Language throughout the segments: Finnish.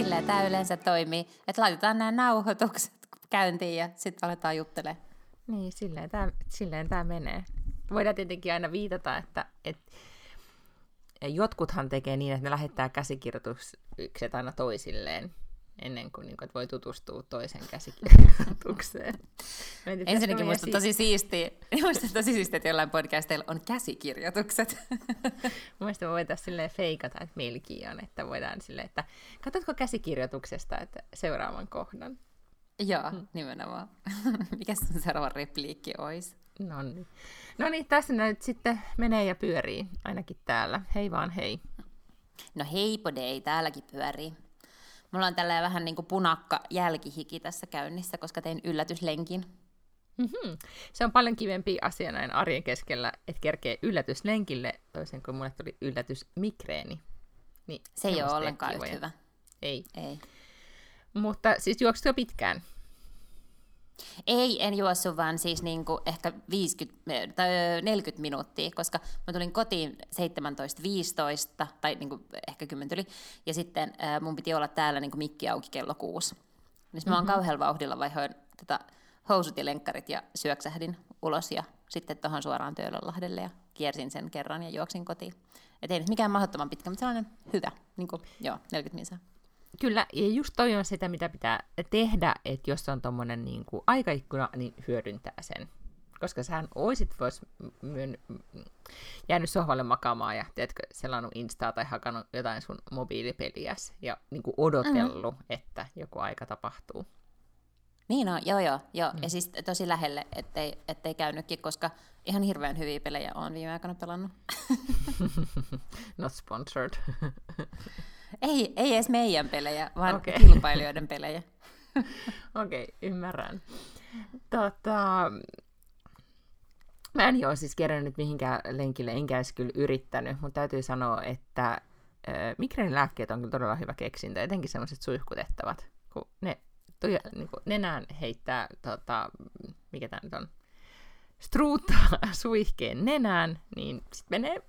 Silleen tämä yleensä toimii, että laitetaan nämä nauhoitukset käyntiin ja sitten aletaan juttelemaan. Niin, silleen tämä, silleen tämä menee. Voidaan tietenkin aina viitata, että, että jotkuthan tekee niin, että ne lähettää käsikirjoitukset aina toisilleen ennen kuin, niin kuin että voi tutustua toisen käsikirjoitukseen. Ensinnäkin musta tosi siistiä, musta tosi siistiä, että jollain podcasteilla on käsikirjoitukset. Mielestäni me voitaisiin silleen feikata, että meilläkin on, että voidaan silleen, että katsotko käsikirjoituksesta että seuraavan kohdan. Joo, hmm. nimenomaan. Mikä sun seuraava repliikki olisi? No niin. No niin, tässä nyt sitten menee ja pyörii, ainakin täällä. Hei vaan hei. No hei podei, täälläkin pyörii. Mulla on tällä vähän niin kuin punakka jälkihiki tässä käynnissä, koska tein yllätyslenkin. Mm-hmm. Se on paljon kivempi asia näin arjen keskellä, että kerkee yllätyslenkille, toisin kuin mulle tuli yllätysmikreeni. Niin, se ei ole ollenkaan yhtä hyvä. Ei. ei. Mutta siis juoksit jo pitkään? Ei, en juossut, vaan siis niin kuin ehkä 50, tai 40 minuuttia, koska mä tulin kotiin 17.15, tai niin kuin ehkä 10 yli, ja sitten äh, mun piti olla täällä niin kuin mikki auki kello 6. Niin mä oon mm-hmm. kauhealla vauhdilla vaihoin tätä housut ja lenkkarit ja syöksähdin ulos ja sitten tuohon suoraan Töölönlahdelle ja kiersin sen kerran ja juoksin kotiin. Et ei nyt mikään mahdottoman pitkä, mutta sellainen hyvä, niin kuin, joo, 40 minsaa. Kyllä, ja just toi on sitä, mitä pitää tehdä, että jos on tuommoinen niin kuin aikaikkuna, niin hyödyntää sen. Koska sähän oisit vois myön, jäänyt sohvalle makaamaan ja teetkö, selannut Instaa tai hakannut jotain sun mobiilipeliäs ja niin kuin odotellut, mm-hmm. että joku aika tapahtuu. Niin on, joo joo, joo. Mm. ja siis tosi lähelle, ettei, ettei käynytkin, koska ihan hirveän hyviä pelejä on viime aikoina pelannut. Not sponsored. Ei, ei edes meidän pelejä, vaan okay. kilpailijoiden pelejä. Okei, okay, ymmärrän. Tota, mä en ole siis kerännyt mihinkään lenkille, enkä edes kyllä yrittänyt, mutta täytyy sanoa, että äh, lääkkeet on kyllä todella hyvä keksintö, etenkin semmoiset suihkutettavat, kun ne toi, niin kuin nenään heittää, tota, mikä tämä nyt on, struuttaa suihkeen nenään, niin sitten menee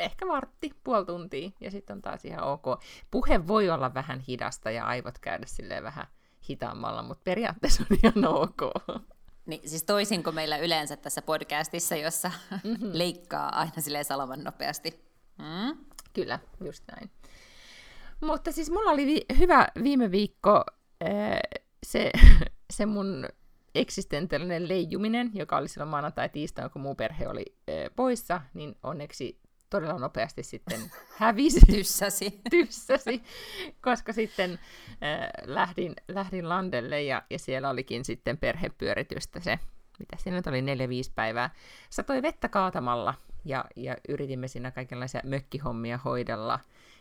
ehkä vartti, puoli tuntia, ja sitten on taas ihan ok. Puhe voi olla vähän hidasta ja aivot käydä silleen vähän hitaammalla, mutta periaatteessa on ihan ok. Niin, siis toisin kuin meillä yleensä tässä podcastissa, jossa mm-hmm. leikkaa aina silleen salaman nopeasti. Mm? Kyllä, just näin. Mutta siis mulla oli vi- hyvä viime viikko se, se mun eksistentiaalinen leijuminen, joka oli silloin maanantai tiistaina, kun muu perhe oli poissa, niin onneksi todella nopeasti sitten hävisi. Tyssäsi. Tyssäsi, koska sitten äh, lähdin, lähdin landelle ja, ja siellä olikin sitten perhepyöritystä se, mitä siinä nyt oli, neljä-viisi päivää. Satoi vettä kaatamalla ja, ja yritimme siinä kaikenlaisia mökkihommia hoidella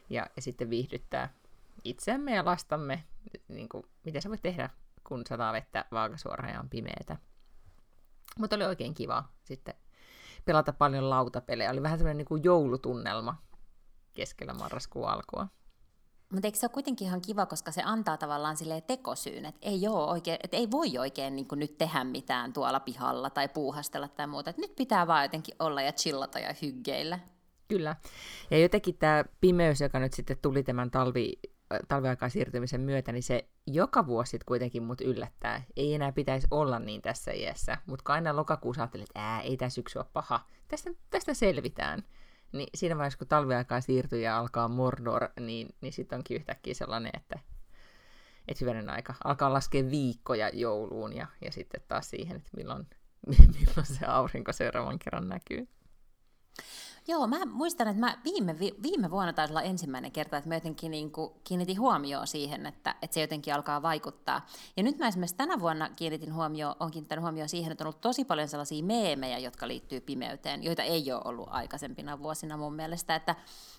ja, ja sitten viihdyttää itseämme ja lastamme, niin kuin, mitä sä voit tehdä, kun sataa vettä vaakasuoraan ja on pimeätä. Mutta oli oikein kiva sitten pelata paljon lautapelejä. Oli vähän semmoinen niin kuin joulutunnelma keskellä marraskuun alkua. Mutta eikö se ole kuitenkin ihan kiva, koska se antaa tavallaan sille tekosyyn, että ei, oo oikein, että ei voi oikein niin nyt tehdä mitään tuolla pihalla tai puuhastella tai muuta. Et nyt pitää vaan jotenkin olla ja chillata ja hyggeillä. Kyllä. Ja jotenkin tämä pimeys, joka nyt sitten tuli tämän talvi, talviaikaan siirtymisen myötä, niin se joka vuosi kuitenkin mut yllättää. Ei enää pitäisi olla niin tässä iässä, mutta aina lokakuussa ajattelin, että ää, ei tämä syksy ole paha. Tästä, tästä selvitään. Niin siinä vaiheessa, kun talviaikaa siirtyy ja alkaa Mordor, niin, niin sitten onkin yhtäkkiä sellainen, että, että hyvänen aika. Alkaa laskea viikkoja jouluun ja, ja sitten taas siihen, että milloin, milloin se aurinko seuraavan kerran näkyy. Joo, mä muistan, että mä viime, viime vuonna taisi olla ensimmäinen kerta, että mä jotenkin niin kuin kiinnitin huomioon siihen, että, että se jotenkin alkaa vaikuttaa. Ja nyt mä esimerkiksi tänä vuonna kiinnitin huomioon, on kiinnittänyt huomioon siihen, että on ollut tosi paljon sellaisia meemejä, jotka liittyy pimeyteen, joita ei ole ollut aikaisempina vuosina mun mielestä, että,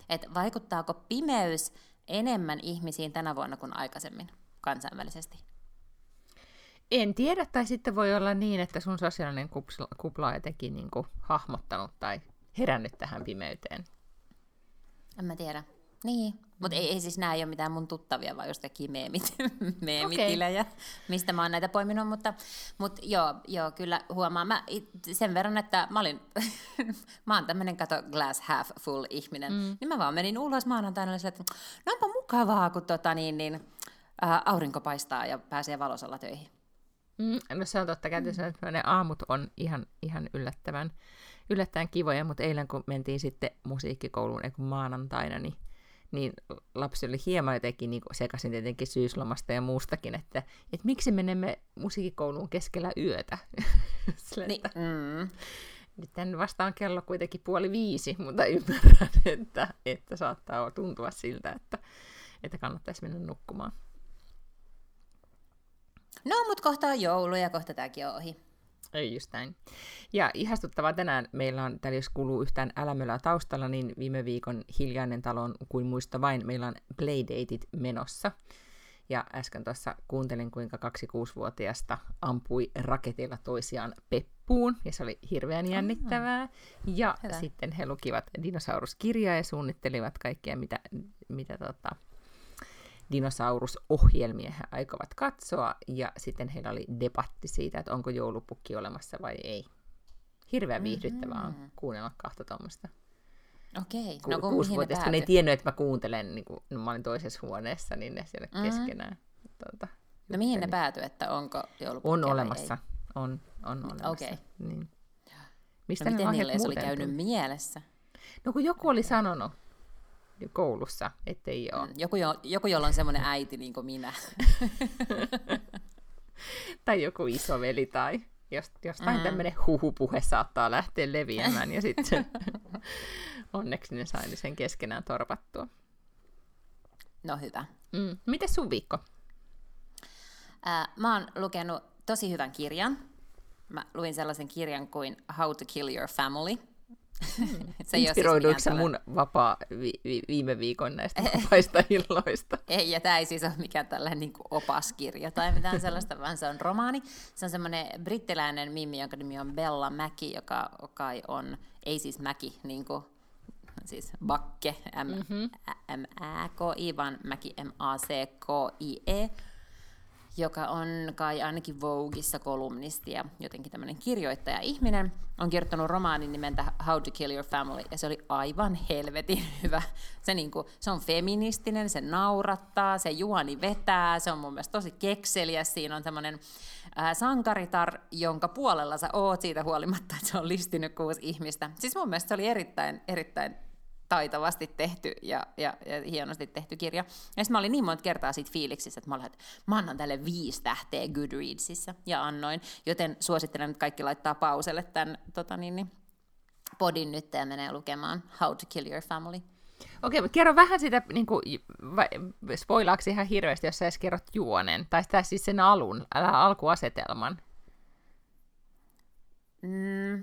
että vaikuttaako pimeys enemmän ihmisiin tänä vuonna kuin aikaisemmin kansainvälisesti? En tiedä, tai sitten voi olla niin, että sun sosiaalinen kupla, on jotenkin niin kuin hahmottanut tai herännyt tähän pimeyteen. En mä tiedä. Niin, mutta ei, ei siis nämä ei ole mitään mun tuttavia, vaan jostakin meemit, meemitilejä, okay. mistä mä oon näitä poiminut, mutta, mutta joo, joo, kyllä huomaan. Mä sen verran, että mä olin, mä oon tämmönen kato glass half full ihminen, mm. niin mä vaan menin ulos maanantaina ja että no onpa mukavaa, kun tota niin, niin ää, aurinko paistaa ja pääsee valosalla töihin. Mm, no se on totta, käytössä, että ne aamut on ihan, ihan yllättävän, yllättävän kivoja, mutta eilen kun mentiin sitten musiikkikouluun, kun maanantaina, niin niin lapsi oli hieman jotenkin niin sekaisin tietenkin syyslomasta ja muustakin, että, että miksi menemme musiikkikouluun keskellä yötä. Sille, niin, mm. Nyt vastaan kello kuitenkin puoli viisi, mutta ymmärrän, että, että saattaa tuntua siltä, että, että kannattaisi mennä nukkumaan. No, mutta kohta on joulu ja kohta tämäkin on ohi. Ei just näin. Ja ihastuttavaa tänään meillä on, täällä jos kuuluu yhtään älämölää taustalla, niin viime viikon hiljainen talon kuin muista vain, meillä on Playdateit menossa. Ja äsken tuossa kuuntelin, kuinka kaksi kuusivuotiaasta ampui raketilla toisiaan peppuun, ja se oli hirveän jännittävää. Ja Hyvä. sitten he lukivat dinosauruskirjaa ja suunnittelivat kaikkea, mitä, mitä tota, dinosaurusohjelmia he aikovat katsoa, ja sitten heillä oli debatti siitä, että onko joulupukki olemassa vai ei. Hirveän viihdyttävää mm-hmm. on kuunnella kahta tuommoista. Okei, Ku- no kun Kuusivuotias, kun ei tiennyt, että mä kuuntelen, niin kun no, mä olin toisessa huoneessa, niin ne siellä mm-hmm. keskenään. Tuota, no mihin ne päätyi, että onko joulupukki On olemassa, on, on olemassa. Okei. Okay. Niin. Mistä no miten niille oli käynyt mielessä? No kun joku oli sanonut, koulussa, ettei ole. Mm, joku, jo, joku jolla on semmoinen äiti niin kuin minä. tai joku isoveli tai jost, jostain mm. tämmöinen huhupuhe saattaa lähteä leviämään ja sitten onneksi ne sai sen keskenään torpattua. No hyvä. Mm. Miten sun viikko? Äh, mä oon lukenut tosi hyvän kirjan. Mä luin sellaisen kirjan kuin How to Kill Your Family. se Inspiroiduiko siis mun vapaa vi- vi- viime viikon näistä vapaista illoista? ei, ja tämä ei siis ole mikään tällainen niin opaskirja tai mitään sellaista, vaan se on romaani. Se on semmoinen brittiläinen mimmi, jonka nimi on Bella Mäki, joka kai on, ei siis Mäki, niin kuin, siis Bakke, M-A-K-I, vaan Mäki, M-A-C-K-I-E joka on kai ainakin Vogueissa kolumnisti ja jotenkin tämmöinen kirjoittaja-ihminen, on kirjoittanut romaanin nimeltä How to Kill Your Family, ja se oli aivan helvetin hyvä. Se, niinku, se on feministinen, se naurattaa, se juoni vetää, se on mun mielestä tosi kekseliä, siinä on semmoinen äh, sankaritar, jonka puolella sä oot siitä huolimatta, että se on listinyt kuusi ihmistä. Siis mun mielestä se oli erittäin, erittäin taitavasti tehty ja, ja, ja hienosti tehty kirja. Ja mä olin niin monta kertaa siitä fiiliksissä, että mä, olin, että mä annan tälle viisi tähteä Goodreadsissa ja annoin, joten suosittelen, että kaikki laittaa pauselle tämän tota niin, niin, podin nyt ja menee lukemaan How to Kill Your Family. Okei, mutta kerro vähän sitä, niin kuin, spoilaaksi ihan hirveästi, jos sä edes kerrot juonen, tai sitä siis sen alun, älä alkuasetelman. Mm,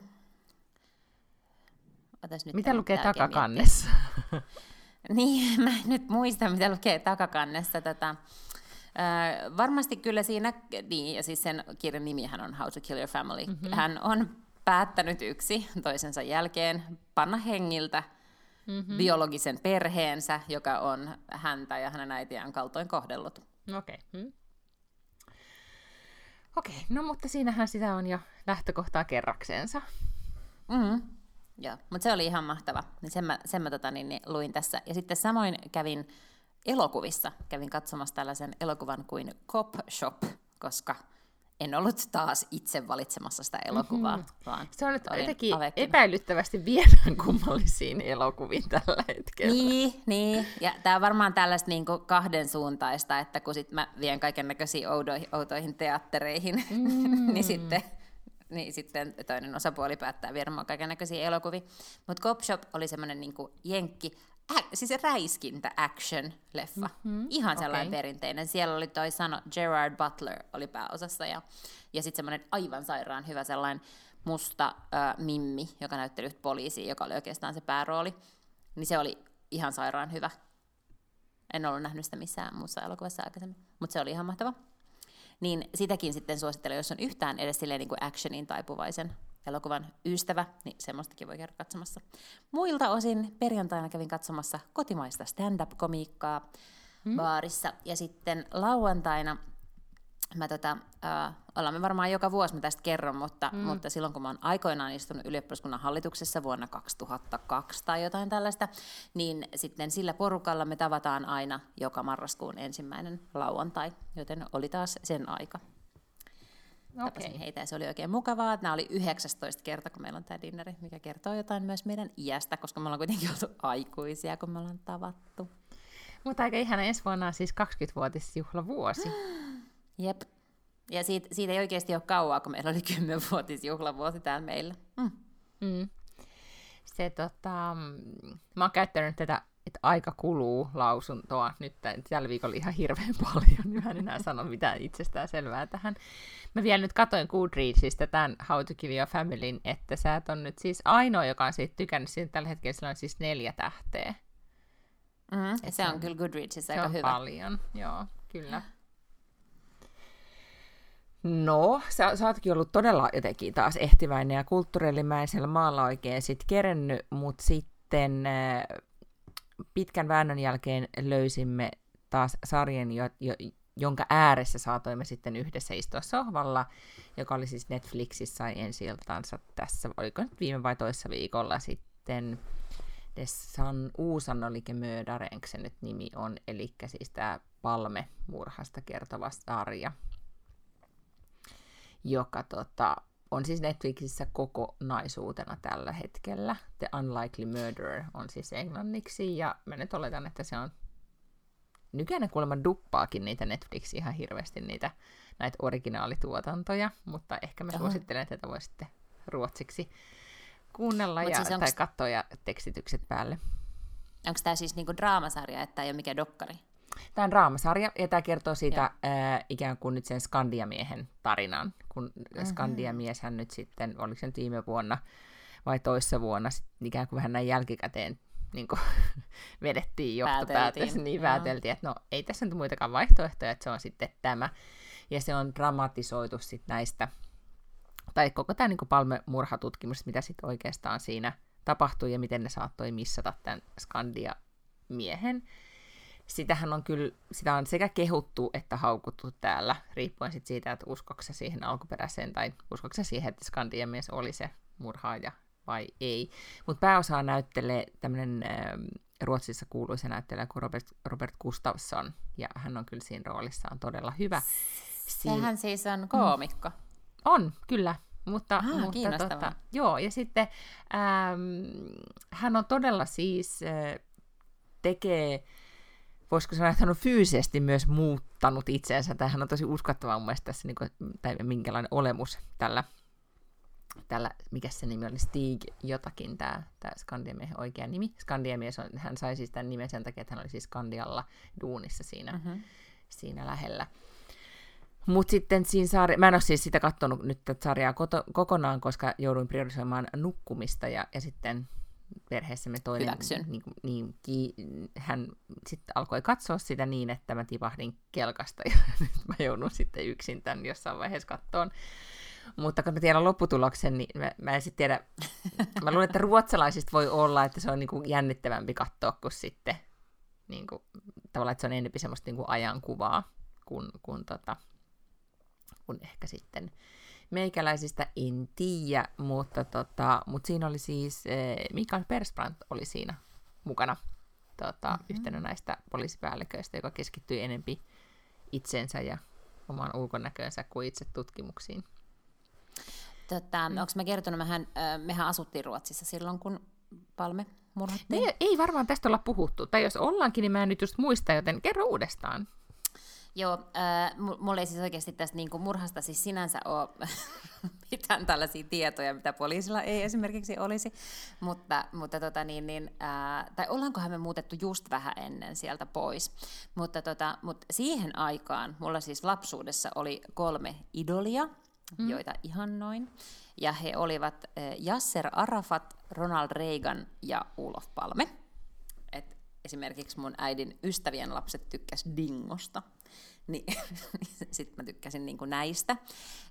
Otas nyt mitä lukee takakannessa? niin, mä en nyt muista, mitä lukee takakannessa. Tätä. Äh, varmasti kyllä siinä, niin, ja siis sen kirjan nimihän on How to Kill Your Family. Mm-hmm. Hän on päättänyt yksi toisensa jälkeen panna hengiltä mm-hmm. biologisen perheensä, joka on häntä ja hänen äitiään kaltoin kohdellut. Okei. Okay. Hmm. Okei, okay, no mutta siinähän sitä on jo lähtökohtaa kerrakseensa. Mm. Joo, mutta se oli ihan mahtava. Niin sen mä, sen mä tota, niin, niin, luin tässä. Ja sitten samoin kävin elokuvissa. Kävin katsomassa tällaisen elokuvan kuin Cop Shop, koska en ollut taas itse valitsemassa sitä elokuvaa, mm-hmm. vaan Se on nyt jotenkin avekkina. epäilyttävästi viedään kummallisiin elokuviin tällä hetkellä. Niin, niin. ja tämä on varmaan tällaista niin kahden suuntaista, että kun sit mä vien kaiken näköisiin outoihin teattereihin, mm. niin sitten niin sitten toinen osapuoli päättää viedä mua näköisiä elokuvia. Mutta Cop Shop oli semmoinen niinku jenkki, äh, siis räiskintä action-leffa. Mm-hmm. Ihan sellainen okay. perinteinen. Siellä oli toi sano, Gerard Butler oli pääosassa ja, ja sitten semmoinen aivan sairaan hyvä sellainen musta äh, mimmi, joka näytteli yhtä poliisia, joka oli oikeastaan se päärooli. Niin se oli ihan sairaan hyvä. En ollut nähnyt sitä missään muussa elokuvassa aikaisemmin, mutta se oli ihan mahtava. Niin sitäkin sitten suosittelen, jos on yhtään edes silleen niin kuin actionin taipuvaisen elokuvan ystävä, niin semmoistakin voi käydä katsomassa. Muilta osin perjantaina kävin katsomassa kotimaista stand-up-komiikkaa hmm. baarissa, ja sitten lauantaina mä tota, äh, ollaan me varmaan joka vuosi mä tästä kerron, mutta, mm. mutta silloin kun mä oon aikoinaan istunut ylioppilaskunnan hallituksessa vuonna 2002 tai jotain tällaista, niin sitten sillä porukalla me tavataan aina joka marraskuun ensimmäinen lauantai, joten oli taas sen aika. Tapasin okay. heitä ja se oli oikein mukavaa. Nämä oli 19 kerta, kun meillä on tämä dinneri, mikä kertoo jotain myös meidän iästä, koska me ollaan kuitenkin oltu aikuisia, kun me ollaan tavattu. Mutta aika ihana ensi vuonna on siis 20-vuotisjuhlavuosi. Jep. Ja siitä, siitä ei oikeasti ole kauaa, kun meillä oli 10-vuotisjuhlavuosi täällä meillä. Mm. Mm. Se, tota, mä oon käyttänyt tätä, että aika kuluu lausuntoa nyt tällä viikolla ihan hirveän paljon, niin mä en enää sano mitään itsestään selvää tähän. Mä vielä nyt katoin Goodreadsista tämän How to Kill Your Familyn, että sä et on nyt siis ainoa, joka on siitä tykännyt. Siitä tällä hetkellä sillä on siis neljä tähteä. Mm, se on, on kyllä Goodreadsissa aika hyvä. paljon, joo, kyllä. No, sä, sä ootkin ollut todella jotenkin taas ehtiväinen ja kulttuurillimäisellä maalla oikein sit kerennyt, mutta sitten äh, pitkän väännön jälkeen löysimme taas sarjan, jo, jo, jonka ääressä saatoimme sitten yhdessä istua sohvalla, joka oli siis Netflixissä ensi iltansa tässä, oliko nyt viime vai toissa viikolla sitten. Sun Uusan olikin Möödareng, se nyt nimi on, eli siis tämä Palme-murhasta kertova sarja, joka tota, on siis Netflixissä kokonaisuutena tällä hetkellä. The Unlikely Murderer on siis englanniksi, ja mä nyt oletan, että se on nykyään kuulemma duppaakin niitä Netflix ihan hirveästi niitä näitä originaalituotantoja, mutta ehkä mä suosittelen, että tätä voi sitten ruotsiksi kuunnella ja, siis tai katsoa ja tekstitykset päälle. Onko tämä siis niinku draamasarja, että ei ole mikään dokkari? Tämä on draamasarja, ja tämä kertoo siitä ää, ikään kuin nyt sen Skandiamiehen tarinan, kun mm-hmm. Skandiamies hän nyt sitten, oliko se nyt viime vuonna vai toissa vuonna, sit ikään kuin vähän näin jälkikäteen niin kuin, vedettiin johtopäätös, niin pääteltiin, että no ei tässä nyt muitakaan vaihtoehtoja, että se on sitten tämä. Ja se on dramatisoitu sitten näistä, tai koko tämä niin Palme-murhatutkimus, mitä sitten oikeastaan siinä tapahtui ja miten ne saattoi missata tämän Skandia-miehen sitähän on kyllä, sitä on sekä kehuttu että haukuttu täällä, riippuen sit siitä, että uskoksa siihen alkuperäiseen tai uskoksa siihen, että Skandian mies oli se murhaaja vai ei. Mutta pääosaa näyttelee tämmöinen äh, Ruotsissa kuuluisa näyttelijä kuin Robert, Robert Gustafsson, ja hän on kyllä siinä roolissaan todella hyvä. Sehän siis on koomikko. Mm. On, kyllä. Mutta, ah, mutta tota, joo, ja sitten ähm, hän on todella siis, äh, tekee voisiko sanoa, että hän on fyysisesti myös muuttanut itseensä. Tämähän on tosi uskottava mun mielestä tässä, niin kuin, tai minkälainen olemus tällä, tällä, mikä se nimi oli, Stig jotakin, tämä, tämä Skandiamiehen oikea nimi. Skandiamies, on, hän sai siis tämän nimen sen takia, että hän oli siis Skandialla duunissa siinä, mm-hmm. siinä lähellä. Mutta sitten siinä sarja, mä en ole siis sitä katsonut nyt tätä sarjaa koto, kokonaan, koska jouduin priorisoimaan nukkumista ja, ja sitten perheessämme toinen, Hyväksyn. niin, niin, ki, hän sitten alkoi katsoa sitä niin, että mä tipahdin kelkasta ja nyt mä joudun sitten yksin tämän jossain vaiheessa kattoon. Mutta kun mä tiedän lopputuloksen, niin mä, mä en sitten tiedä, mä luulen, että ruotsalaisista voi olla, että se on niin kuin jännittävämpi katsoa kuin sitten niin kuin, tavallaan, että se on enemmän semmoista niin kuin ajankuvaa kuin, kuin, tota, kuin ehkä sitten Meikäläisistä en tiedä, mutta, tota, mutta siinä oli siis, eh, Mikael Persbrandt oli siinä mukana tota, mm-hmm. yhtenä näistä poliisipäälliköistä, joka keskittyi enempi itsensä ja omaan ulkonäköönsä kuin itse tutkimuksiin. Tota, mm. Onko mä kertonut, mehän, mehän asuttiin Ruotsissa silloin, kun Palme murhattiin? Ei, ei varmaan tästä olla puhuttu, tai jos ollaankin, niin mä en nyt just muista, joten kerro uudestaan. Joo, äh, mulla ei siis oikeasti tästä niin kuin murhasta siis sinänsä ole mitään tällaisia tietoja, mitä poliisilla ei esimerkiksi olisi, mutta, mutta tota niin, niin, äh, tai ollaankohan me muutettu just vähän ennen sieltä pois, mutta, tota, mutta siihen aikaan mulla siis lapsuudessa oli kolme idolia, mm. joita noin, ja he olivat äh, Yasser Arafat, Ronald Reagan ja Ulof Palme. Et esimerkiksi mun äidin ystävien lapset tykkäs Dingosta. Niin sitten mä tykkäsin niin kuin näistä.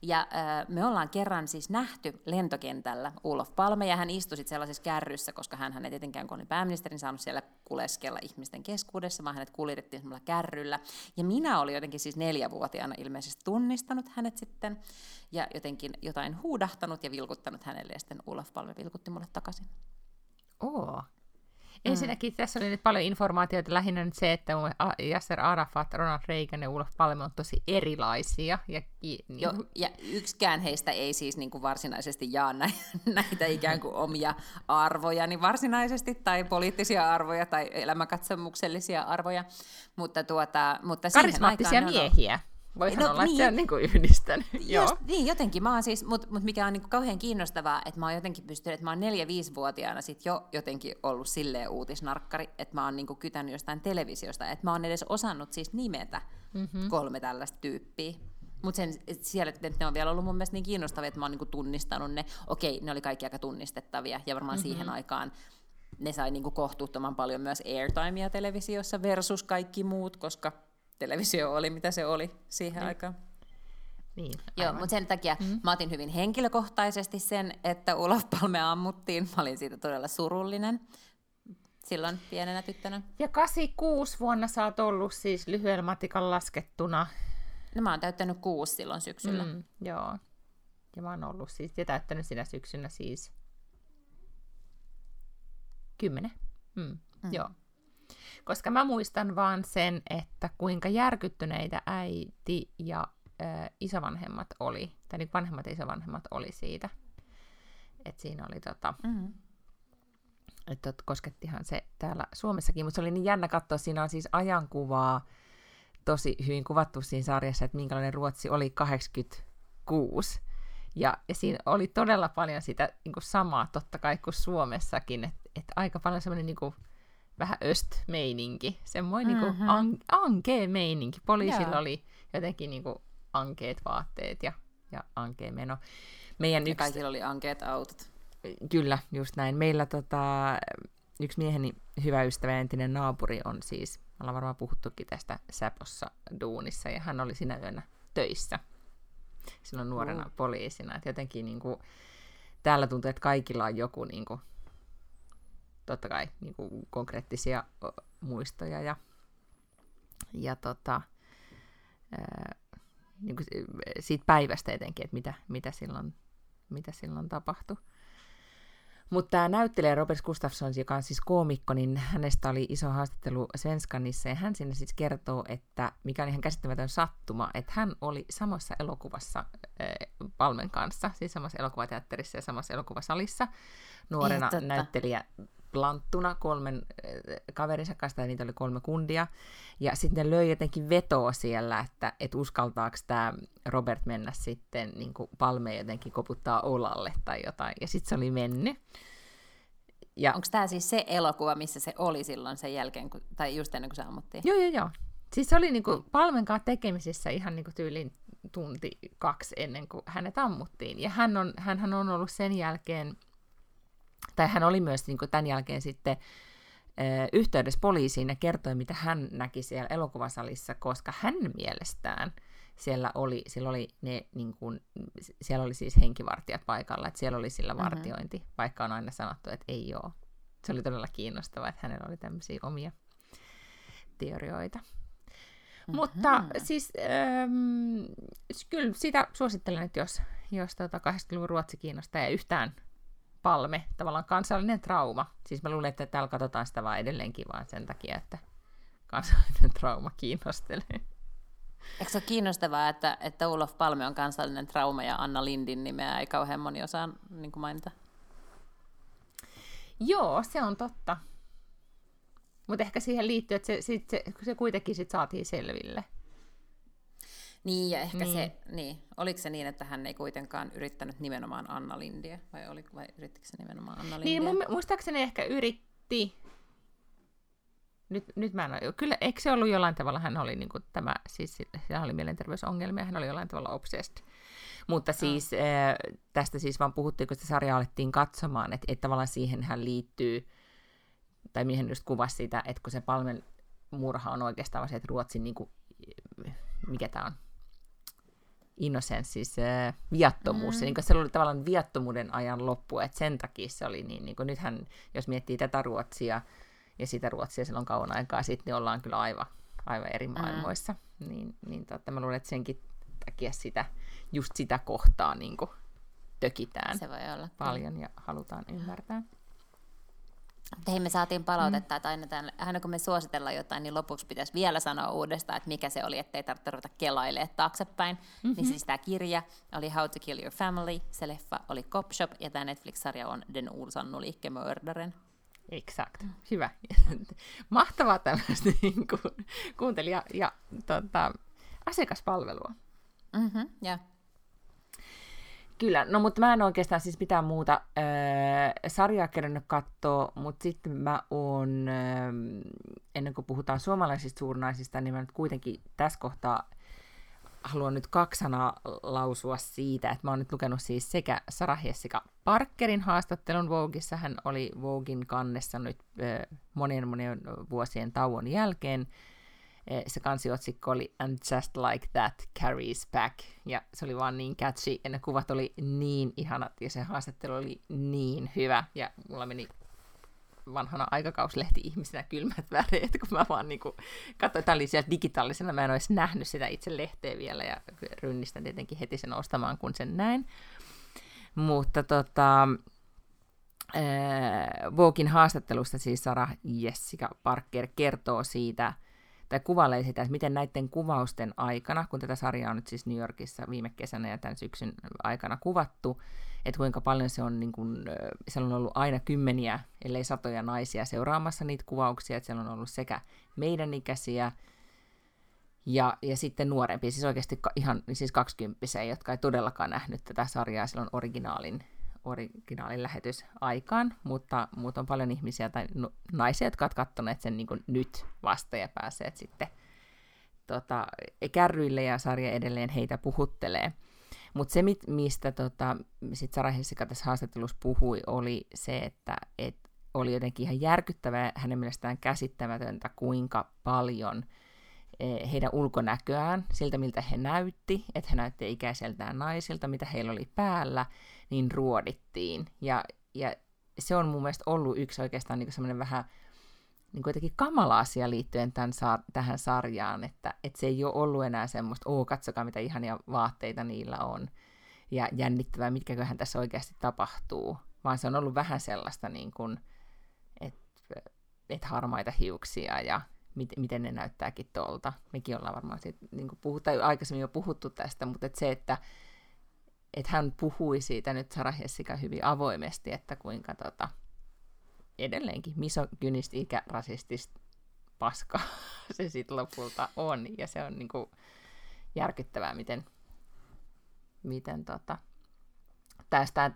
Ja äh, me ollaan kerran siis nähty lentokentällä Ulof Palme, ja hän istui sitten sellaisessa kärryssä, koska hän ei tietenkään, kun oli pääministerin, saanut siellä kuleskella ihmisten keskuudessa, vaan hänet kuljetettiin semmoilla kärryllä. Ja minä olin jotenkin siis neljävuotiaana ilmeisesti tunnistanut hänet sitten, ja jotenkin jotain huudahtanut ja vilkuttanut hänelle, ja sitten Ulof Palme vilkutti mulle takaisin. Oo, Ensinnäkin mm. tässä oli nyt paljon informaatiota, lähinnä nyt se, että Yasser Arafat, Ronald Reagan ja Ulof Palme on tosi erilaisia. Ja, niin jo, ja yksikään heistä ei siis niin kuin varsinaisesti jaa näitä ikään kuin omia arvoja, niin varsinaisesti, tai poliittisia arvoja, tai elämäkatsomuksellisia arvoja, mutta, tuota, mutta Karismaattisia miehiä. On Voihan no, olla, niin, että se on niin kuin yhdistänyt. Just, Joo. Niin, jotenkin mä siis, mutta mut mikä on niin kuin kauhean kiinnostavaa, että mä oon jotenkin pystynyt, että mä oon neljä-viisivuotiaana sit jo jotenkin ollut silleen uutisnarkkari, että mä oon niin kuin kytänyt jostain televisiosta, että mä oon edes osannut siis nimetä mm-hmm. kolme tällaista tyyppiä. Mutta sen, siellä että ne on vielä ollut mun mielestä niin kiinnostavia, että mä oon niin kuin tunnistanut ne. Okei, ne oli kaikki aika tunnistettavia, ja varmaan mm-hmm. siihen aikaan ne sai niin kuin kohtuuttoman paljon myös airtimea televisiossa versus kaikki muut, koska televisio oli, mitä se oli siihen niin. aikaan. Niin, Joo, mutta sen takia mm. mä otin hyvin henkilökohtaisesti sen, että Olaf Palme ammuttiin. Mä olin siitä todella surullinen silloin pienenä tyttönä. Ja 86 vuonna sä oot ollut siis lyhyellä matikan laskettuna. No mä oon täyttänyt kuusi silloin syksyllä. Mm, joo. Ja mä oon ollut siis, ja täyttänyt sinä syksynä siis kymmenen. Mm, mm. Joo. Koska mä muistan vaan sen, että kuinka järkyttyneitä äiti ja äh, isovanhemmat oli, tai niin vanhemmat ja isovanhemmat oli siitä. Että siinä oli tota, mm-hmm. että koskettihan se täällä Suomessakin, mutta se oli niin jännä katsoa, siinä on siis ajankuvaa tosi hyvin kuvattu siinä sarjassa, että minkälainen Ruotsi oli 86. Ja, ja siinä oli todella paljon sitä niin kuin samaa totta kai kuin Suomessakin, että, että aika paljon semmoinen niin kuin, vähän öst-meininki, semmoinen mm-hmm. niinku an- ankee meininki. Poliisilla Joo. oli jotenkin niinku ankeet vaatteet ja, ja ankee meno. Meidän ja yksi... kaikilla oli ankeet autot. Kyllä, just näin. Meillä tota, yksi mieheni hyvä ystävä, entinen naapuri, on siis, ollaan varmaan puhuttukin tästä Säpossa duunissa, ja hän oli sinä yönä töissä silloin nuorena uh. poliisina. Et jotenkin niin kuin, täällä tuntuu, että kaikilla on joku niin kuin, totta kai niin kuin konkreettisia muistoja ja, ja tota, ää, niin kuin siitä päivästä etenkin, että mitä, mitä, silloin, mitä silloin tapahtui. Mutta tämä näyttelijä Robert Gustafsson, joka on siis koomikko, niin hänestä oli iso haastattelu Svenskanissa, ja hän sinne siis kertoo, että mikä on ihan käsittämätön sattuma, että hän oli samassa elokuvassa äh, Palmen kanssa, siis samassa elokuvateatterissa ja samassa elokuvasalissa, nuorena näyttelijä planttuna kolmen äh, kaverinsa kanssa, niitä oli kolme kundia, ja sitten ne löi jotenkin vetoa siellä, että et uskaltaako tämä Robert mennä sitten niin kuin palme jotenkin koputtaa olalle tai jotain, ja sitten se oli mennyt. Ja... Onko tämä siis se elokuva, missä se oli silloin sen jälkeen, kun, tai just ennen kuin se ammuttiin? Joo, joo, joo. Siis se oli niinku. Palmen kanssa tekemisissä ihan niinku tyyliin tunti kaksi ennen kuin hänet ammuttiin. Ja hän on, hänhän on ollut sen jälkeen tai hän oli myös niin kuin tämän jälkeen sitten yhteydessä poliisiin ja kertoi, mitä hän näki siellä elokuvasalissa, koska hänen mielestään siellä oli, siellä oli, ne, niin kuin, siellä oli siis henkivartijat paikalla, että siellä oli sillä mm-hmm. vartiointi, mm-hmm. vaikka on aina sanottu, että ei ole. Se oli todella kiinnostavaa, että hänellä oli tämmöisiä omia teorioita. Mm-hmm. Mutta siis ähm, kyllä sitä suosittelen, että jos, jos tota 80-luvun Ruotsi kiinnostaa ja yhtään palme, tavallaan kansallinen trauma. Siis mä luulen, että täällä katsotaan sitä vaan edelleenkin vaan sen takia, että kansallinen trauma kiinnostelee. Eikö se ole kiinnostavaa, että, että Ulof Palme on kansallinen trauma ja Anna Lindin nimeä ei kauhean moni osaa niin mainita? Joo, se on totta. Mutta ehkä siihen liittyy, että se, se, se, se kuitenkin sit saatiin selville. Niin, ja ehkä niin. se, niin, oliko se niin, että hän ei kuitenkaan yrittänyt nimenomaan Anna Lindiä, vai, oli, vai yrittikö se nimenomaan Anna Lindiä? Niin, mun, muistaakseni ehkä yritti. Nyt, nyt mä en ole, kyllä, eikö se ollut jollain tavalla, hän oli niin kuin tämä, siis hän oli mielenterveysongelmia, hän oli jollain tavalla obsessed. Mutta siis mm. äh, tästä siis vaan puhuttiin, kun sitä sarjaa alettiin katsomaan, että, että tavallaan siihen hän liittyy, tai mihin just kuvasi sitä, että kun se Palmen murha on oikeastaan se, että Ruotsin niin kuin, mikä tämä on, innocence, siis äh, viattomuus. Mm. Se, niin se oli tavallaan viattomuuden ajan loppu, että sen takia se oli niin, niin kuin nythän, jos miettii tätä Ruotsia ja sitä Ruotsia silloin kauan aikaa sitten, niin ollaan kyllä aivan, aivan eri maailmoissa. Mm. Niin, niin totta, mä luulen, että senkin takia sitä, just sitä kohtaa niin kuin tökitään se voi olla. paljon ja halutaan ymmärtää. Hei, me saatiin palautetta, mm. että aina, tämän, aina kun me suositellaan jotain, niin lopuksi pitäisi vielä sanoa uudestaan, että mikä se oli, ettei tarvitse ruveta kelailemaan taaksepäin. Mm-hmm. Niin siis tämä kirja oli How to Kill Your Family, se leffa oli Cop Shop, ja tämä Netflix-sarja on Den Ulsannu Mördaren. Exakt. Hyvä. Mahtavaa tämmöistä niin kuin, kuuntelija- ja tota, asiakaspalvelua. Mm-hmm, yeah. Kyllä, no mutta mä en oikeastaan siis mitään muuta öö, sarjaa kerännyt katsoa, mutta sitten mä oon, öö, ennen kuin puhutaan suomalaisista suurnaisista, niin mä nyt kuitenkin tässä kohtaa haluan nyt kaksi sanaa lausua siitä, että mä oon nyt lukenut siis sekä Sarah Jessica Parkerin haastattelun Vogueissa, hän oli Voguein kannessa nyt öö, monien monien vuosien tauon jälkeen, Eh, se kansiotsikko oli And Just Like That Carries Back, ja se oli vaan niin catchy, ja ne kuvat oli niin ihanat, ja se haastattelu oli niin hyvä, ja mulla meni vanhana aikakauslehti-ihmisenä kylmät väreet, kun mä vaan niin katsoin, että oli siellä digitaalisena, mä en olisi nähnyt sitä itse lehteä vielä, ja rynnistän tietenkin heti sen ostamaan, kun sen näin. Mutta tota, äh, Voguein haastattelusta siis Sarah Jessica Parker kertoo siitä, tai kuvailee sitä, että miten näiden kuvausten aikana, kun tätä sarjaa on nyt siis New Yorkissa viime kesänä ja tämän syksyn aikana kuvattu, että kuinka paljon se on, niin kuin, siellä on ollut aina kymmeniä, ellei satoja naisia seuraamassa niitä kuvauksia, että siellä on ollut sekä meidän ikäisiä, ja, ja sitten nuorempia, siis oikeasti ihan siis kaksikymppisiä, jotka ei todellakaan nähnyt tätä sarjaa silloin originaalin originaalin lähetysaikaan, mutta, mutta on paljon ihmisiä tai naisia, jotka ovat katsoneet sen niin nyt vasta ja päässeet sitten tota, kärryille ja sarja edelleen heitä puhuttelee. Mutta se, mistä tota, sit Sara Hessika tässä haastattelussa puhui, oli se, että et oli jotenkin ihan järkyttävää hänen mielestään käsittämätöntä, kuinka paljon e, heidän ulkonäköään, siltä miltä he näytti, että he näytti ikäiseltään naisilta, mitä heillä oli päällä, niin ruodittiin. Ja, ja se on mun mielestä ollut yksi oikeastaan niin semmoinen vähän niin kuitenkin kamala asia liittyen tämän sa- tähän sarjaan, että, että se ei ole ollut enää semmoista, oo katsokaa mitä ihania vaatteita niillä on, ja jännittävää, mitkäköhän tässä oikeasti tapahtuu, vaan se on ollut vähän sellaista, niin kuin, että, että harmaita hiuksia ja mit, miten ne näyttääkin tuolta. Mekin ollaan varmaan siitä, niin kuin puhut, tai aikaisemmin jo puhuttu tästä, mutta että se, että että hän puhui siitä nyt Sarah Jessica hyvin avoimesti, että kuinka tota, edelleenkin misogynist ikärasistista paska se sitten lopulta on. Ja se on niinku järkyttävää, miten, miten tota,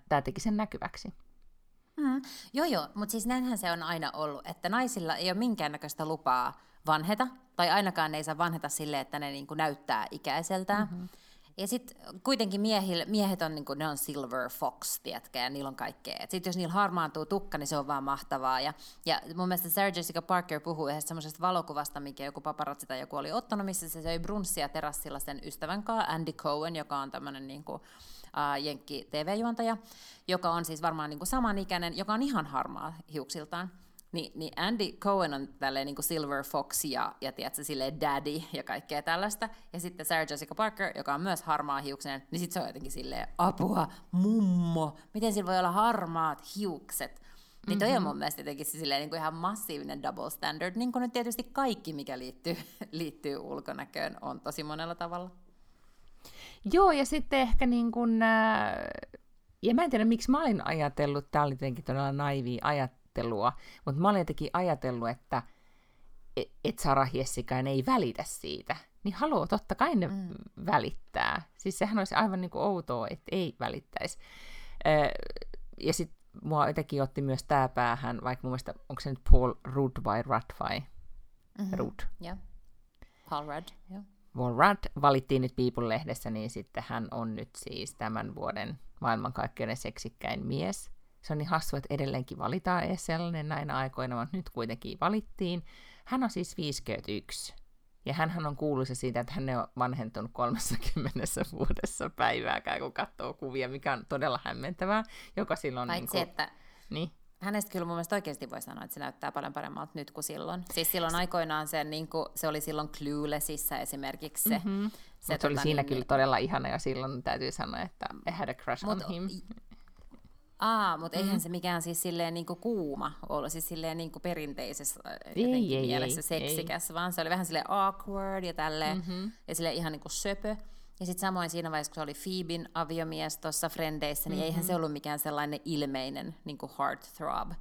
tämä teki sen näkyväksi. Mm, joo, joo, mutta siis näinhän se on aina ollut, että naisilla ei ole minkäännäköistä lupaa vanheta, tai ainakaan ne ei saa vanheta sille, että ne niinku näyttää ikäiseltään. Mm-hmm. Ja sitten kuitenkin miehil, miehet on, niin kuin, ne on silver fox, tiedätkö, ja niillä on kaikkea. Sitten jos niillä harmaantuu tukka, niin se on vaan mahtavaa. Ja, ja mun mielestä Sarah Jessica Parker puhuu yhdessä semmoisesta valokuvasta, mikä joku paparazzi tai joku oli ottanut, missä se söi brunssia terassilla sen ystävän kanssa, Andy Cohen, joka on tämmöinen niin kuin, uh, jenkki TV-juontaja, joka on siis varmaan niin kuin samanikäinen, joka on ihan harmaa hiuksiltaan. Niin, niin Andy Cohen on tälleen niin kuin Silver Fox ja, ja tiedätkö, silleen daddy ja kaikkea tällaista. Ja sitten Sarah Jessica Parker, joka on myös harmaa hiuksen, niin sitten se on jotenkin silleen, apua, mummo, miten sillä voi olla harmaat hiukset? Niin toi mm-hmm. on mun mielestä jotenkin silleen niin kuin ihan massiivinen double standard, niin kuin nyt tietysti kaikki, mikä liittyy, liittyy ulkonäköön, on tosi monella tavalla. Joo, ja sitten ehkä niin kuin, äh, ja mä en tiedä, miksi mä olin ajatellut, tämä oli jotenkin todella naivi ajat, ajattelua, mutta mä olen jotenkin ajatellut, että et, et Sarah Jessicain ei välitä siitä. Niin haluaa, totta kai ne mm. välittää. Siis sehän olisi aivan niin kuin outoa, että ei välittäisi. Öö, ja sitten mua jotenkin otti myös tämä päähän, vaikka mun mielestä, onko se nyt Paul Rudd vai Rudd vai? Mm-hmm. Rudd. Yeah. Paul Rudd, yeah. Paul Rudd valittiin nyt People-lehdessä, niin sitten hän on nyt siis tämän vuoden maailmankaikkeuden seksikkäin mies se on niin hassu, että edelleenkin valitaan edes sellainen näinä aikoina, vaan nyt kuitenkin valittiin. Hän on siis 51. Ja hän on kuuluisa siitä, että hän on vanhentunut 30 vuodessa päivääkään, kun katsoo kuvia, mikä on todella hämmentävää, joka silloin... Paitsi, niin kuin, että niin, hänestä kyllä mun mielestä oikeasti voi sanoa, että se näyttää paljon paremmalta nyt kuin silloin. Siis silloin aikoinaan se, niin kuin, se oli silloin Cluelessissa esimerkiksi se. Mm-hmm. se, se oli tota, siinä niin, kyllä todella ihana ja silloin täytyy sanoa, että I had a crush Mut, on him. Aa, mutta eihän se mikään siis silleen niinku kuuma ollut, siis silleen niinku perinteisessä Ei, jotenkin ei, mielessä ei, seksikäs, vaan se oli vähän silleen awkward ja tälleen, mm-hmm. ja silleen ihan niinku söpö. Ja sitten samoin siinä vaiheessa, kun se oli Phoebin aviomies tuossa Frendeissä, niin mm-hmm. eihän se ollut mikään sellainen ilmeinen niinku heartthrob.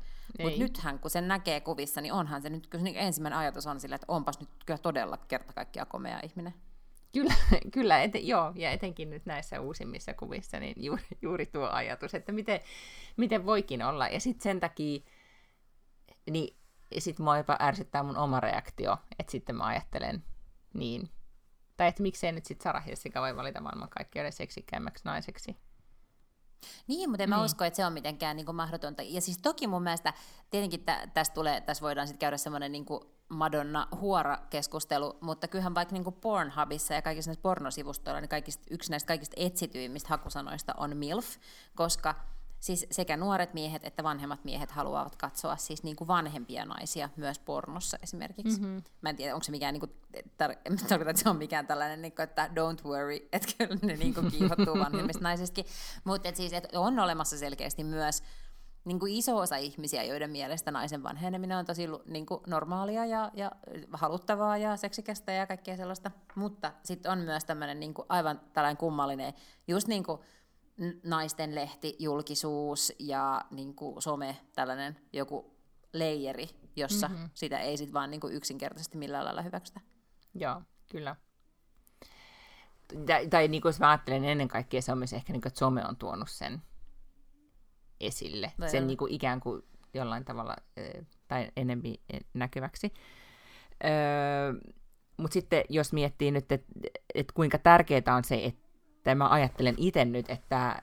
Mutta nythän, kun sen näkee kuvissa, niin onhan se nyt, kyllä se ensimmäinen ajatus on sillä, että onpas nyt kyllä todella kerta kaikkiaan komea ihminen. Kyllä, kyllä eten, joo, ja etenkin nyt näissä uusimmissa kuvissa, niin juuri, juuri tuo ajatus, että miten, miten voikin olla. Ja sitten sen takia, niin sitten mua jopa ärsyttää mun oma reaktio, että sitten mä ajattelen niin. Tai että miksei nyt sitten Sarah Jessica voi valita maailmankaikkeuden seksikkäimmäksi naiseksi. Niin, mutta en niin. mä usko, että se on mitenkään niin kuin mahdotonta. Ja siis toki mun mielestä, tietenkin tä, tästä, tulee, tässä voidaan sitten käydä semmoinen niin Madonna-huora-keskustelu, mutta kyllähän vaikka niin Pornhubissa ja kaikissa näissä pornosivustoilla, niin kaikista, yksi näistä kaikista etsityimmistä hakusanoista on MILF, koska siis sekä nuoret miehet että vanhemmat miehet haluavat katsoa siis niin kuin vanhempia naisia myös pornossa esimerkiksi. Mm-hmm. Mä en tiedä, onko se mikään, niin kuin, tar- en tarkoita, että se on mikään tällainen, niin kuin, että don't worry, että kyllä ne niin kuin kiihottuu vanhemmista naisistakin, mutta et siis, et on olemassa selkeästi myös niin kuin iso osa ihmisiä, joiden mielestä naisen vanheneminen on tosi niin kuin normaalia ja, ja haluttavaa ja seksikästä ja kaikkea sellaista. Mutta sitten on myös tämmöinen niin kuin aivan tällainen kummallinen, just niin kuin naisten lehti, julkisuus ja niin kuin some, tällainen joku leijeri, jossa mm-hmm. sitä ei sitten vaan niin kuin yksinkertaisesti millään lailla hyväksytä. Joo, kyllä. Tai, tai niin kuin jos mä ajattelen ennen kaikkea se on myös ehkä, niin kuin, että some on tuonut sen esille. Vai sen niin kuin ikään kuin jollain tavalla tai enemmän näkyväksi. Öö, Mutta sitten jos miettii nyt, että et kuinka tärkeää on se, että mä ajattelen itse nyt, että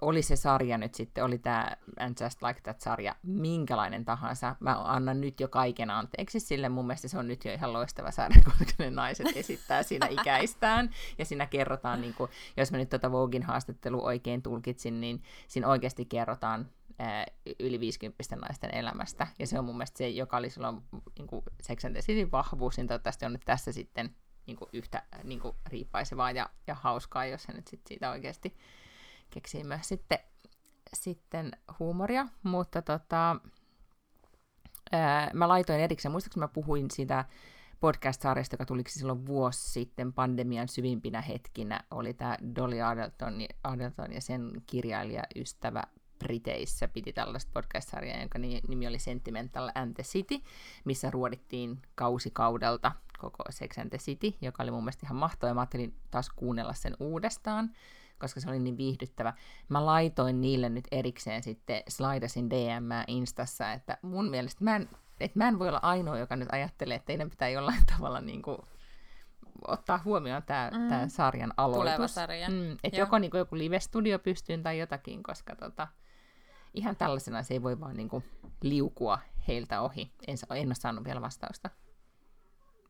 oli se sarja nyt sitten, oli tämä And Just Like That-sarja, minkälainen tahansa, mä annan nyt jo kaiken anteeksi sille, mun mielestä se on nyt jo ihan loistava sarja, koska ne naiset esittää siinä ikäistään, ja siinä kerrotaan, niin kuin, jos mä nyt tuota Vogin haastattelu oikein tulkitsin, niin siinä oikeasti kerrotaan ää, yli 50 naisten elämästä, ja se on mun mielestä se, joka oli silloin niin kuin Sex and vahvuus, niin toivottavasti on nyt tässä sitten niin kuin yhtä niin kuin riippaisevaa ja, ja hauskaa, jos se nyt sit siitä oikeasti keksii myös sitten, sitten huumoria, mutta tota, ää, mä laitoin erikseen, muistaakseni mä puhuin siitä podcast-sarjasta, joka tuliksi silloin vuosi sitten pandemian syvimpinä hetkinä, oli tämä Dolly Adelton, Adelton ja sen kirjailijaystävä Briteissä piti tällaista podcast-sarjaa, jonka nimi oli Sentimental and the City, missä ruodittiin kausikaudelta koko Sex and the City, joka oli mun mielestä ihan mahtava, ja mä ajattelin taas kuunnella sen uudestaan, koska se oli niin viihdyttävä. Mä laitoin niille nyt erikseen sitten slaidasin DM Instassa, että mun mielestä mä en, että mä en voi olla ainoa, joka nyt ajattelee, että teidän pitää jollain tavalla niin kuin ottaa huomioon tämä mm. Tää sarjan aloitus. Tuleva sarja. Mm, että joko niin kuin joku live-studio pystyyn tai jotakin, koska tota, ihan tällaisena se ei voi vaan niin kuin liukua heiltä ohi. En, en ole saanut vielä vastausta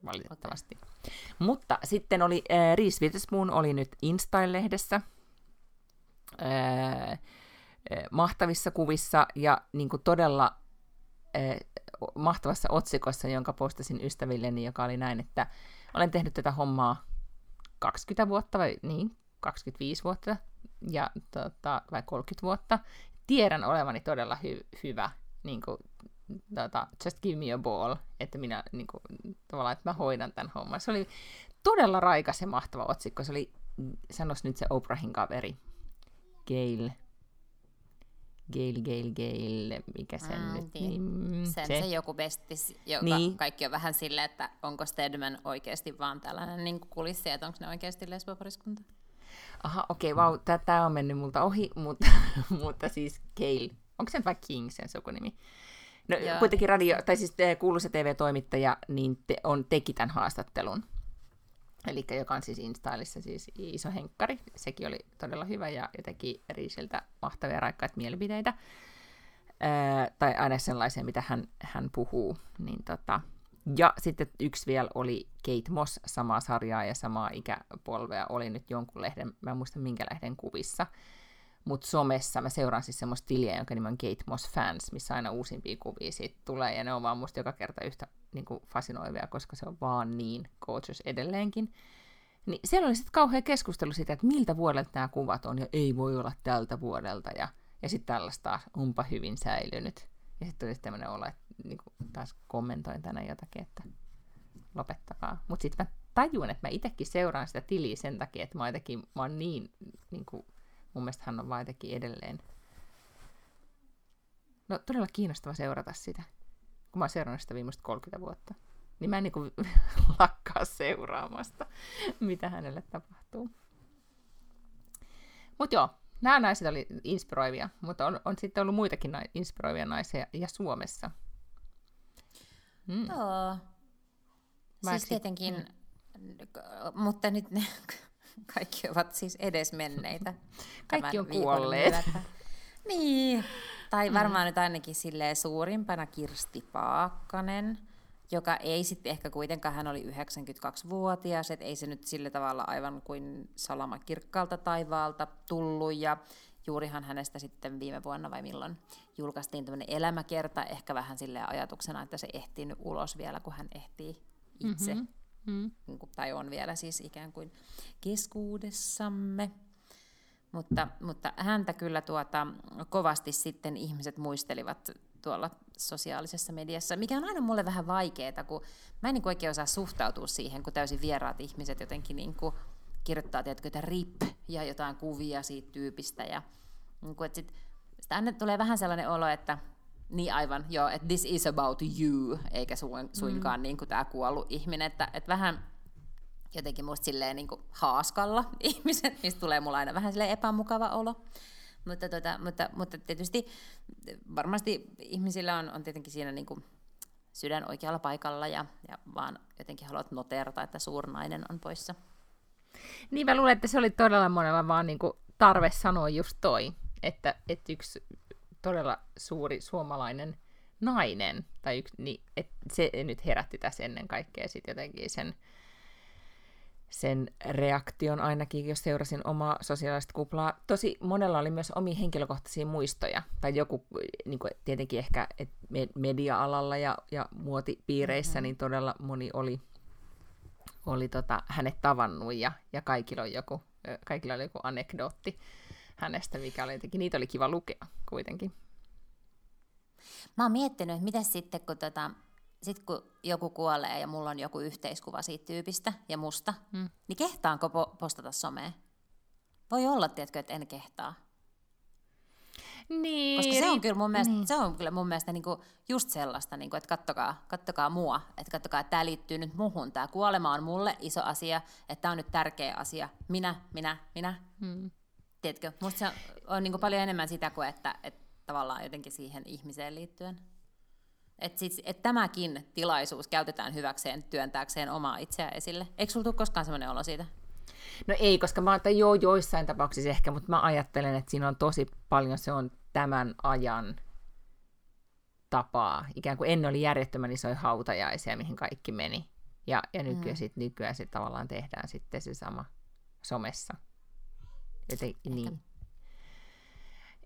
valitettavasti. Okay. Mutta sitten oli, äh, Reese Witherspoon oli nyt InStyle-lehdessä äh, mahtavissa kuvissa ja niin kuin todella äh, mahtavassa otsikossa, jonka postasin ystävilleni, joka oli näin, että olen tehnyt tätä hommaa 20 vuotta vai niin, 25 vuotta ja, tota, vai 30 vuotta. Tiedän olevani todella hy- hyvä niin kuin, tota, just give me a ball, että minä niin kuin, tavallaan, että mä hoidan tämän homman. Se oli todella raikas ja mahtava otsikko. Se oli, sanos nyt se Oprahin kaveri, Gail, Gail, Gail, Gail, mikä sen mm, nyt niin. Mm, sen se. se joku bestis, joka niin. kaikki on vähän silleen, että onko Stedman oikeasti vaan tällainen niin kulissi, että onko ne oikeasti lesbopariskunta? Aha, okei, okay, vau, wow, tämä on mennyt multa ohi, mutta, mutta siis Gail, onko se vai King sen sukunimi? No, Joo. kuitenkin radio, tai siis kuuluisa TV-toimittaja, niin te, on, teki tämän haastattelun. Eli joka on siis Instailissa siis iso henkkari. Sekin oli todella hyvä ja teki Riisiltä mahtavia raikkaita mielipiteitä. Ää, tai aina sellaisia, mitä hän, hän puhuu. Niin tota, Ja sitten yksi vielä oli Kate Moss, samaa sarjaa ja samaa ikäpolvea, oli nyt jonkun lehden, mä en muista minkä lehden kuvissa, mutta somessa mä seuraan siis semmoista tiliä, jonka nimi on Kate Moss Fans, missä aina uusimpia kuvia siitä tulee, ja ne on vaan musta joka kerta yhtä niin kuin fasinoivia, koska se on vaan niin gorgeous edelleenkin. Niin siellä oli sitten kauhean keskustelu siitä, että miltä vuodelta nämä kuvat on, ja ei voi olla tältä vuodelta, ja, ja sitten tällaista taas, onpa hyvin säilynyt. Ja sitten tuli tämmöinen olo, että niin kuin taas kommentoin tänään jotakin, että lopettakaa. Mutta sitten mä tajun, että mä itsekin seuraan sitä tiliä sen takia, että mä, jotenkin, mä oon niin, niin kuin, mun mielestä hän on vaan jotenkin edelleen. No todella kiinnostava seurata sitä, kun mä oon seurannut sitä viimeiset 30 vuotta. Niin mä en niin kuin, lakkaa seuraamasta, mitä hänelle tapahtuu. Mutta joo, nämä naiset oli inspiroivia, mutta on, on sitten ollut muitakin na- inspiroivia naisia ja Suomessa. Mm. Joo. Siis tietenkin, mm. mutta nyt ne kaikki ovat siis edesmenneitä. Kaikki on kuolleet. Niin, tai mm. varmaan mm. nyt ainakin silleen suurimpana Kirsti Paakkanen, joka ei sitten ehkä kuitenkaan, hän oli 92-vuotias, että ei se nyt sillä tavalla aivan kuin salama kirkkaalta taivaalta tullut, ja juurihan hänestä sitten viime vuonna vai milloin julkaistiin tämmöinen elämäkerta, ehkä vähän sille ajatuksena, että se ehtii nyt ulos vielä, kun hän ehtii itse, mm-hmm. Mm. tai on vielä siis ikään kuin keskuudessamme. Mutta, mutta häntä kyllä tuota, kovasti sitten ihmiset muistelivat tuolla sosiaalisessa mediassa, mikä on aina mulle vähän vaikeaa, kun mä en niin oikein osaa suhtautua siihen, kun täysin vieraat ihmiset jotenkin niin kuin kirjoittaa, tiedätkö, että rip ja jotain kuvia siitä tyypistä. Ja, niin kuin, että sit, sitä aina tulee vähän sellainen olo, että niin aivan, joo, että this is about you, eikä suinkaan mm. niin kuin tämä kuollut ihminen, että, että vähän jotenkin musta silleen niin kuin haaskalla ihmiset, mistä tulee mulla aina vähän silleen epämukava olo. Mutta, tota, mutta, mutta tietysti varmasti ihmisillä on, on tietenkin siinä niin kuin sydän oikealla paikalla ja, ja vaan jotenkin haluat noterata, että suurnainen on poissa. Niin mä luulen, että se oli todella monella vaan niin kuin tarve sanoa just toi, että, että yksi todella suuri suomalainen nainen, tai yksi, niin, että se nyt herätti tässä ennen kaikkea sitten jotenkin sen, sen reaktion ainakin, jos seurasin omaa sosiaalista kuplaa. Tosi monella oli myös omia henkilökohtaisia muistoja, tai joku niin kuin tietenkin ehkä et media-alalla ja, ja muotipiireissä, mm-hmm. niin todella moni oli, oli tota, hänet tavannut, ja, ja kaikilla, on joku, kaikilla oli joku anekdootti hänestä, mikä oli jotenkin, niitä oli kiva lukea kuitenkin. Mä oon miettinyt, että mitä sitten, kun, tota, sit kun joku kuolee ja mulla on joku yhteiskuva siitä tyypistä ja musta, hmm. niin kehtaanko po- postata someen? Voi olla, tiedätkö, että en kehtaa. Niin, Koska se on kyllä mun mielestä, niin. se on kyllä mun mielestä niinku just sellaista, niinku, että kattokaa, kattokaa mua, että kattokaa, että tämä liittyy nyt muhun. Tämä kuolema on mulle iso asia, että tämä on nyt tärkeä asia. Minä, minä, minä. Hmm. Tiedätkö, musta se on niin kuin paljon enemmän sitä kuin, että, että tavallaan jotenkin siihen ihmiseen liittyen. Että siis, et tämäkin tilaisuus käytetään hyväkseen työntääkseen omaa itseään esille. Eikö sulla tule koskaan sellainen olo siitä? No ei, koska mä että joo, joissain tapauksissa ehkä, mutta mä ajattelen, että siinä on tosi paljon, se on tämän ajan tapaa. Ikään kuin ennen oli järjettömän isoja hautajaisia, mihin kaikki meni. Ja, ja nykyään, mm. sit, nykyään sit tavallaan tehdään sitten se sama somessa. Joten, niin.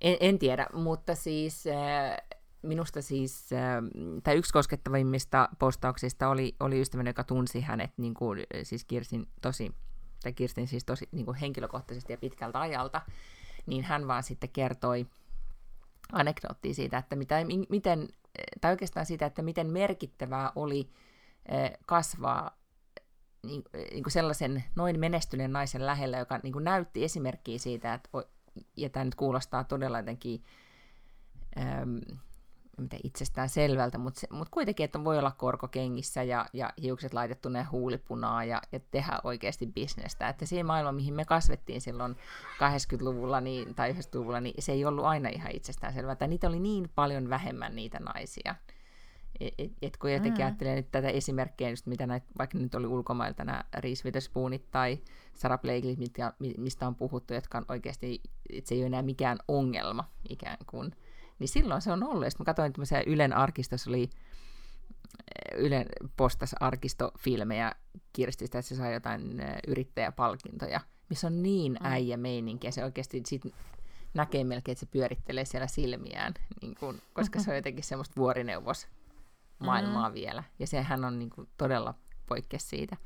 En, en tiedä, mutta siis äh, minusta siis, äh, tai yksi koskettavimmista postauksista oli, oli ystäväni, joka tunsi hänet, niin kuin, siis Kirsin tosi, tai Kirstin siis tosi niin kuin henkilökohtaisesti ja pitkältä ajalta, niin hän vaan sitten kertoi anekdoottia siitä, että mitä, miten, tai oikeastaan siitä, että miten merkittävää oli äh, kasvaa niin, niin kuin sellaisen noin menestyneen naisen lähellä, joka niin kuin näytti esimerkkiä siitä, että, ja tämä nyt kuulostaa todella jotenkin, äm, miten itsestään selvältä, mutta, se, mutta kuitenkin, että voi olla korkokengissä ja, ja hiukset laitettu ne huulipunaa ja, ja tehdä oikeasti bisnestä. Että siinä maailma, mihin me kasvettiin silloin 80-luvulla niin, tai 90-luvulla, niin se ei ollut aina ihan itsestään selvää. Että niitä oli niin paljon vähemmän niitä naisia. Et, et, et kun jotenkin mm. ajattelee nyt tätä esimerkkiä, just mitä näitä, vaikka nyt oli ulkomailta nämä Reese Witherspoonit tai Sarah Blakely, mistä on puhuttu, jotka on oikeasti, että se ei ole enää mikään ongelma ikään kuin, niin silloin se on ollut. Sitten mä katsoin, että Ylen arkistossa oli Ylen postas arkistofilmejä Kirstistä, että se saa jotain yrittäjäpalkintoja, missä on niin mm. äijä meininki, ja se oikeasti sit näkee melkein, että se pyörittelee siellä silmiään, niin kun, koska se on jotenkin semmoista vuorineuvos maailmaa mm. vielä, ja sehän on niin kun, todella poikkea siitä.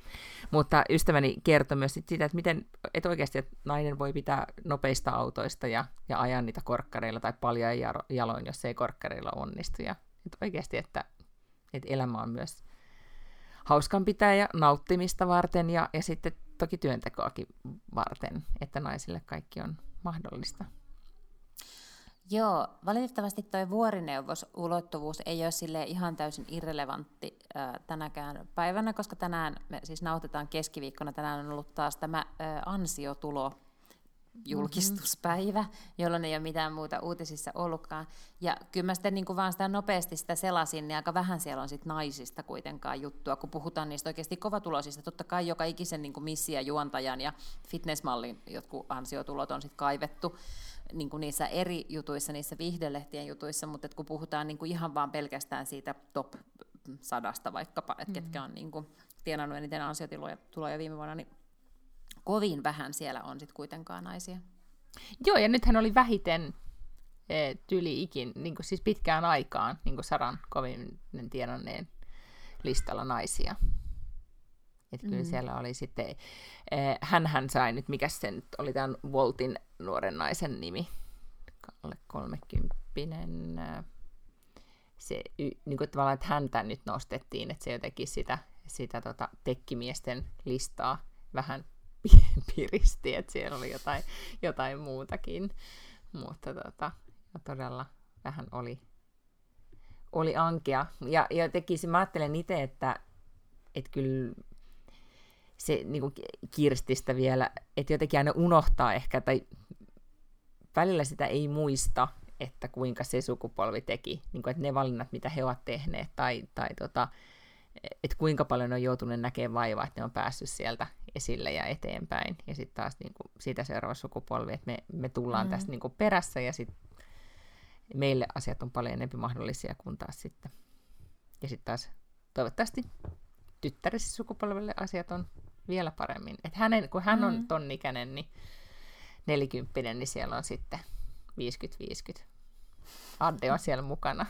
Mutta ystäväni kertoi myös sit sitä, että miten, että oikeasti että nainen voi pitää nopeista autoista ja, ja ajaa niitä korkkareilla tai paljon jaloin, jos ei korkkareilla onnistu. Ja että oikeasti, että, että elämä on myös hauskan pitää ja nauttimista varten ja, ja sitten toki työntekoakin varten, että naisille kaikki on mahdollista. Joo, valitettavasti tuo vuorineuvos-ulottuvuus ei ole sille ihan täysin irrelevantti äh, tänäkään päivänä, koska tänään me siis nautitaan keskiviikkona, tänään on ollut taas tämä äh, ansiotulo julkistuspäivä, mm-hmm. jolloin ei ole mitään muuta uutisissa ollutkaan. Ja kyllä mä sitten niin kuin vaan sitä nopeasti sitä selasin, niin aika vähän siellä on sit naisista kuitenkaan juttua, kun puhutaan niistä oikeasti kovatuloisista. Totta kai joka ikisen niin kuin juontajan ja fitnessmallin jotkut ansiotulot on sitten kaivettu niin kuin niissä eri jutuissa, niissä viihdelehtien jutuissa, mutta kun puhutaan niin kuin ihan vaan pelkästään siitä top sadasta vaikkapa, että mm. ketkä on niin kuin tienannut eniten ansiotiloja tuloja viime vuonna, niin kovin vähän siellä on sitten kuitenkaan naisia. Joo, ja nythän oli vähiten e, tyli ikin, niin kuin siis pitkään aikaan niin kuin Saran kovin tienanneen listalla naisia. Että kyllä mm. siellä oli sitten, hän hän sai nyt, mikä se nyt oli tämän Voltin nuoren naisen nimi, alle kolmekymppinen, se, niin kuin tavallaan, että häntä nyt nostettiin, että se jotenkin sitä, sitä tota, tekkimiesten listaa vähän piristi, että siellä oli jotain, jotain muutakin, mutta tota, todella vähän oli, oli ankea. Ja, ja jotenkin mä ajattelen itse, että, että kyllä se niin kuin Kirstistä vielä, että jotenkin aina unohtaa ehkä, tai välillä sitä ei muista, että kuinka se sukupolvi teki, niin kuin, että ne valinnat, mitä he ovat tehneet, tai, tai tota, että kuinka paljon on joutunut näkemään vaivaa, että ne on päässyt sieltä esille ja eteenpäin. Ja sitten taas niin kuin, siitä seuraava sukupolvi, että me, me tullaan mm. tästä niin kuin perässä, ja sitten meille asiat on paljon enemmän mahdollisia kuin taas sitten. Ja sitten taas toivottavasti tyttärissä sukupolvelle asiat on vielä paremmin. Et hänen, kun hän on mm. tonnikäinen, niin nelikymppinen, niin siellä on sitten 50-50. Adde on siellä mukana.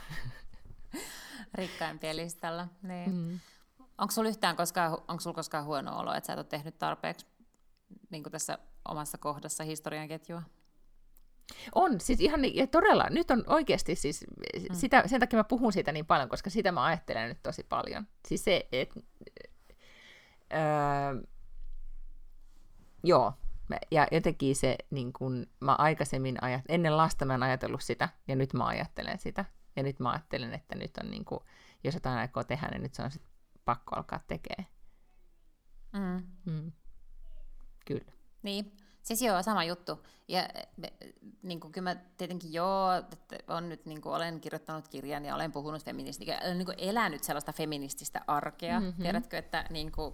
Rikkaimpien listalla. Niin. Mm. Onko sulla yhtään koskaan, onko sulla koskaan huono olo, että sä et ole tehnyt tarpeeksi niin tässä omassa kohdassa historian ketjua? On, siis ihan ja todella, nyt on oikeasti siis, mm. sitä, sen takia mä puhun siitä niin paljon, koska sitä mä ajattelen nyt tosi paljon. Siis se, että öö, joo, ja jotenkin se, niin kun mä aikaisemmin, ajat, ennen lasta mä en ajatellut sitä, ja nyt mä ajattelen sitä. Ja nyt mä ajattelen, että nyt on niin kuin, jos jotain aikoo tehdä, niin nyt se on sit pakko alkaa tekemään. Mm. Mm. Kyllä. Niin, Siis joo, sama juttu. Ja niin kuin, kyllä mä tietenkin joo, että on nyt, niin kuin, olen kirjoittanut kirjan ja olen puhunut feminististä, olen niin kuin, elänyt sellaista feminististä arkea. Mm-hmm. Tiedätkö, että niin kuin,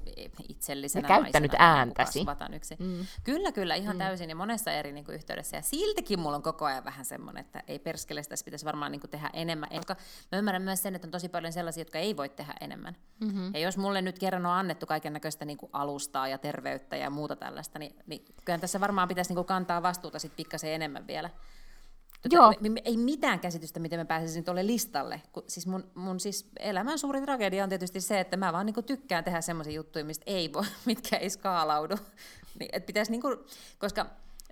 itsellisenä ja käyttänyt naisena, ääntäsi. Yksi. Mm. Kyllä, kyllä, ihan mm. täysin ja monessa eri niin kuin, yhteydessä. Ja siltikin mulla on koko ajan vähän semmoinen, että ei perskele, sitä pitäisi varmaan niin kuin, tehdä enemmän. Koska mä ymmärrän myös sen, että on tosi paljon sellaisia, jotka ei voi tehdä enemmän. Mm-hmm. Ja jos mulle nyt kerran on annettu kaiken näköistä niin alustaa ja terveyttä ja muuta tällaista, niin, niin kyllä tässä varmaan pitäisi niin kuin kantaa vastuuta sit pikkasen enemmän vielä. Tota, Joo. Ei mitään käsitystä, miten mä pääsisin tuolle listalle. Kun, siis mun, mun siis elämän suuri tragedia on tietysti se, että mä vaan niinku tykkään tehdä semmoisia juttuja, mistä ei voi, mitkä ei skaalaudu. Niin, et pitäisi niinku, koska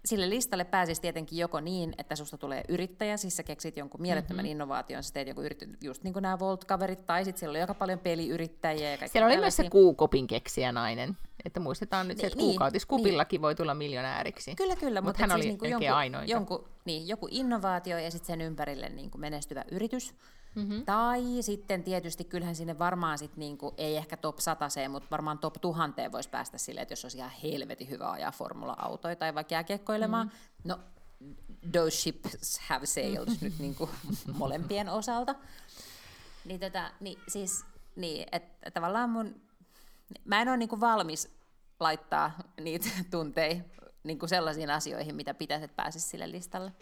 sille listalle pääsisi tietenkin joko niin, että susta tulee yrittäjä, siis sä keksit jonkun mielettömän mm-hmm. innovaation, sä teet jonkun yritys, just niin kuin nämä Volt-kaverit, tai sitten siellä oli aika paljon peliyrittäjiä. Ja siellä oli myös se kuukopin keksijä nainen, että muistetaan nyt se, että niin, kuukautiskupillakin niin. voi tulla miljonääriksi. Kyllä, kyllä, mutta, hän siis oli niin jonkun. Jonkun, niin, joku innovaatio ja sitten sen ympärille niin kuin menestyvä yritys. Mm-hmm. Tai sitten tietysti kyllähän sinne varmaan sit niinku, ei ehkä top 100 mutta varmaan top 1000 voisi päästä silleen, että jos olisi ihan helvetin hyvä ajaa formula-autoja tai vaikka jääkiekkoilemaan. Mm-hmm. No, those ships have sailed nyt niinku molempien osalta. Niin, tota, niin siis, niin, että tavallaan mun, mä en ole niinku valmis laittaa niitä tunteja niinku sellaisiin asioihin, mitä pitäisi, että pääsisi sille listalle.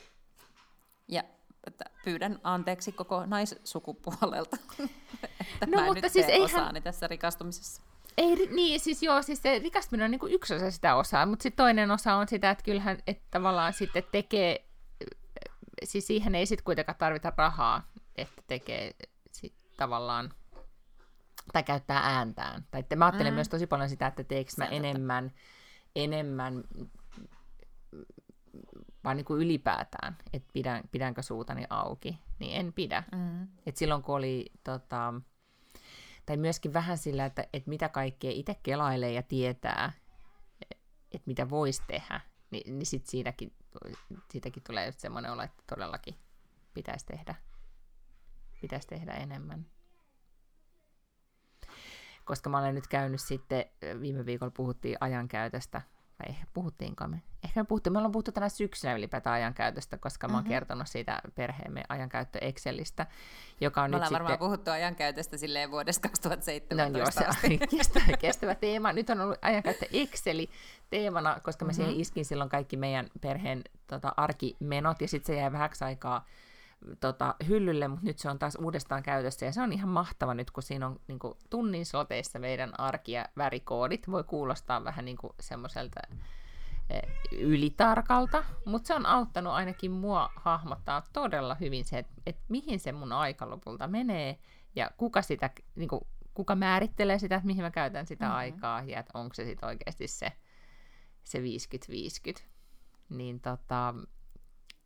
Ja että pyydän anteeksi koko naissukupuolelta, että No, mä mutta nyt siis eihän- osaani tässä rikastumisessa. Ei, niin, siis joo, siis se rikastuminen on niinku yksi osa sitä osaa, mutta sitten toinen osa on sitä, että kyllähän että tavallaan sitten tekee, siis siihen ei sitten kuitenkaan tarvita rahaa, että tekee sit tavallaan, tai käyttää ääntään. Tai että mä ajattelen Mm. myös tosi paljon sitä, että teekö mä enemmän, enemmän vaan niin kuin ylipäätään, että pidän, pidänkö suutani auki, niin en pidä. Mm. Et silloin kun oli, tota, tai myöskin vähän sillä, että, että mitä kaikkea itse kelailee ja tietää, että mitä voisi tehdä, niin, niin sit siinäkin, siitäkin tulee just semmoinen olo, että todellakin pitäisi tehdä, pitäisi tehdä enemmän. Koska mä olen nyt käynyt sitten, viime viikolla puhuttiin ajankäytöstä, vai ehkä puhuttiinko me? Ehkä me puhuttiin, me ollaan puhuttu tänä syksynä ylipäätään ajankäytöstä, koska mä oon Mhm. kertonut siitä perheemme ajankäyttö Excelistä, joka on Me nyt sitten... varmaan puhuttu ajankäytöstä silleen vuodesta 2017 No joo, se kestävä, kestävä teema. Nyt on ollut ajankäyttö Exceli teemana, koska mä Mhm. siihen iskin silloin kaikki meidän perheen tota, arkimenot, ja sitten se jäi vähäksi aikaa tota, hyllylle, mutta nyt se on taas uudestaan käytössä, ja se on ihan mahtava nyt, kun siinä on niin kuin, tunnin sloteissa meidän arki- ja värikoodit. Voi kuulostaa vähän niin kuin semmoiselta eh, ylitarkalta, mutta se on auttanut ainakin mua hahmottaa todella hyvin se, että, että mihin se mun aika lopulta menee, ja kuka, sitä, niin kuin, kuka määrittelee sitä, että mihin mä käytän sitä Mhm. mm-hmm. aikaa, ja että onko se sitten oikeasti se, se 50-50. Niin, tota,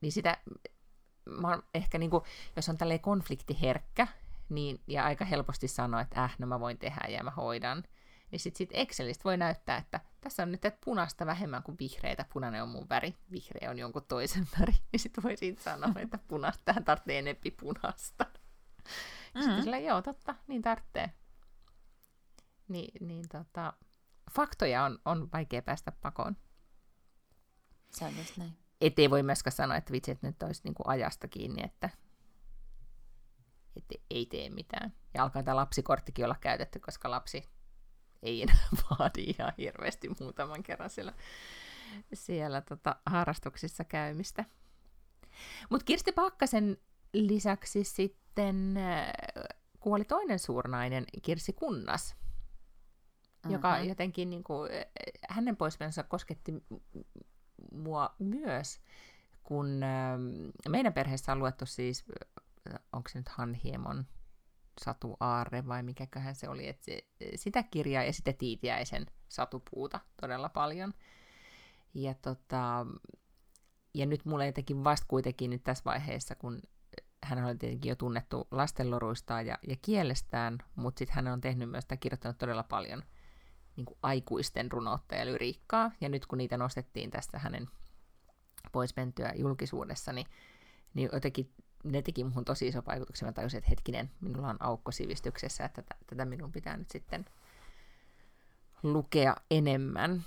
niin sitä, mä oon ehkä niin kuin, jos on tälleen konfliktiherkkä, niin, ja aika helposti sanoo, että äh, no mä voin tehdä ja mä hoidan, niin sitten sit Excelistä voi näyttää, että tässä on nyt että punaista vähemmän kuin vihreitä, punainen on mun väri, vihreä on jonkun toisen väri, niin sitten voi siitä sanoa, että punaista, tähän tarvitsee enempi punaista. Mm. Sitten sillä, joo, totta, niin tarvitsee. Ni, niin tota, faktoja on, on vaikea päästä pakoon. Se on just näin. Et ei voi myöskään sanoa, että vitsi, että nyt olisi niinku ajasta kiinni, että, että ei tee mitään. Ja alkaa tämä lapsikorttikin olla käytetty, koska lapsi ei enää vaadi ihan hirveästi muutaman kerran siellä, siellä tota, harrastuksissa käymistä. Mutta Kirsti Pakkasen lisäksi sitten äh, kuoli toinen suurnainen, Kirsi Kunnas, mm-hmm. joka jotenkin niin kuin, hänen poismenonsa kosketti mua myös, kun ähm, meidän perheessä on luettu siis, äh, onko se nyt Hanhiemon Satu Aarre vai mikäköhän se oli, että se, sitä kirjaa ja sitten Tiitiäisen Satupuuta todella paljon. Ja, tota, ja nyt mulle jotenkin vasta kuitenkin nyt tässä vaiheessa, kun hän oli tietenkin jo tunnettu lastenloruistaan ja, ja kielestään, mutta sitten hän on tehnyt myös tai kirjoittanut todella paljon niin kuin aikuisten runoutta ja lyriikkaa, ja nyt kun niitä nostettiin tästä hänen poismentyä julkisuudessa, niin, niin jotenkin ne teki muhun tosi iso vaikutuksen. Mä tajusin, että hetkinen, minulla on aukko sivistyksessä, että tätä, tätä minun pitää nyt sitten lukea enemmän.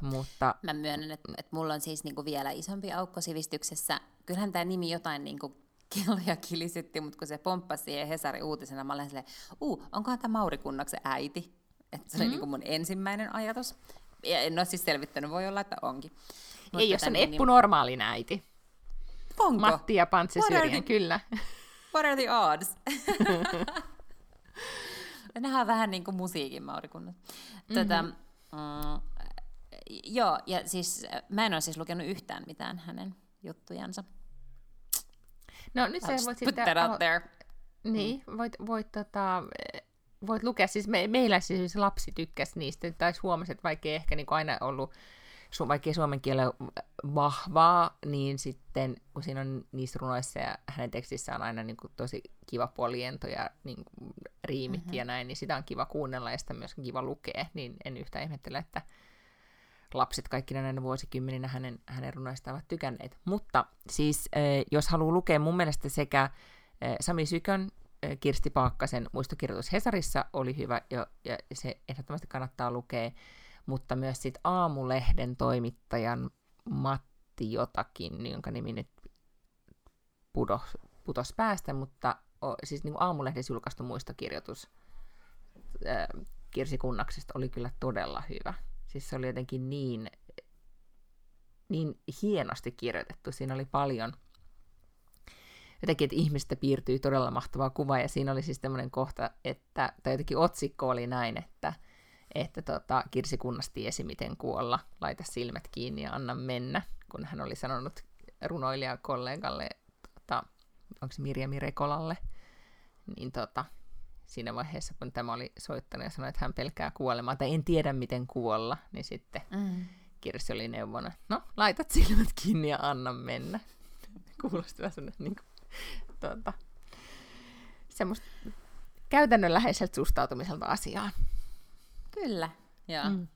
Mutta Mä myönnän, että, että mulla on siis niinku vielä isompi aukko sivistyksessä. Kyllähän tämä nimi jotain niinku kelloja kilisytti, mutta kun se pomppasi siihen Hesari uutisena, mä olin silleen, uu, onkohan tämä Mauri Kunnaksen äiti? Että se oli Mhm. niinku mun ensimmäinen ajatus. Ja en ole siis selvittänyt, voi olla, että onkin. Mutta ei, jos on tän nimi- Eppu normaalin äiti. Onko? Matti ja are Syrjän, the- kyllä. What are the odds? Nämä on vähän niin kuin musiikin Maurikunnat. Tätä, mm, joo, ja siis mä en ole siis lukenut yhtään mitään hänen juttujansa. No nyt sä voit put sitten... that out there. Niin, voit, voit, tota, voit lukea, siis me, meillä siis lapsi tykkäsi niistä, tai huomasi, että vaikka ei ehkä niin aina ollut, su, vaikka suomen kielellä vahvaa, niin sitten kun siinä on niissä runoissa ja hänen tekstissä on aina niin kuin tosi kiva poliento ja niin kuin riimit mm-hmm. ja näin, niin sitä on kiva kuunnella ja sitä myös kiva lukea, niin en yhtään ihmettele, että lapset kaikkina näinä vuosikymmeninä hänen, hänen runoistaan ovat tykänneet. Mutta siis, jos haluaa lukea mun mielestä sekä Sami Sykön, Kirsti Paakkasen muistokirjoitus Hesarissa oli hyvä, ja, ja se ehdottomasti kannattaa lukea, mutta myös sit Aamulehden toimittajan Matti jotakin, jonka nimi nyt pudos, putos päästä, mutta o, siis niin Aamulehdessä julkaistu muistokirjoitus ää, Kirsi Kunnaksesta oli kyllä todella hyvä. Siis se oli jotenkin niin, niin hienosti kirjoitettu. Siinä oli paljon jotenkin, että ihmistä piirtyi todella mahtava kuva, ja siinä oli siis tämmöinen kohta, että, tai jotenkin otsikko oli näin, että, että tota, Kirsi Kunnas tiesi, miten kuolla, laita silmät kiinni ja anna mennä, kun hän oli sanonut runoilijakollegalle, tota, onko se Mirja Mirekolalle, niin tota, siinä vaiheessa, kun tämä oli soittanut ja sanoi, että hän pelkää kuolemaa, tai en tiedä, miten kuolla, niin sitten mm. Kirsi oli neuvona, no, laitat silmät kiinni ja anna mennä. Kuulosti vähän niin kuin, tuota, semmoista käytännönläheiseltä suhtautumiselta asiaan. Kyllä, joo. Mm.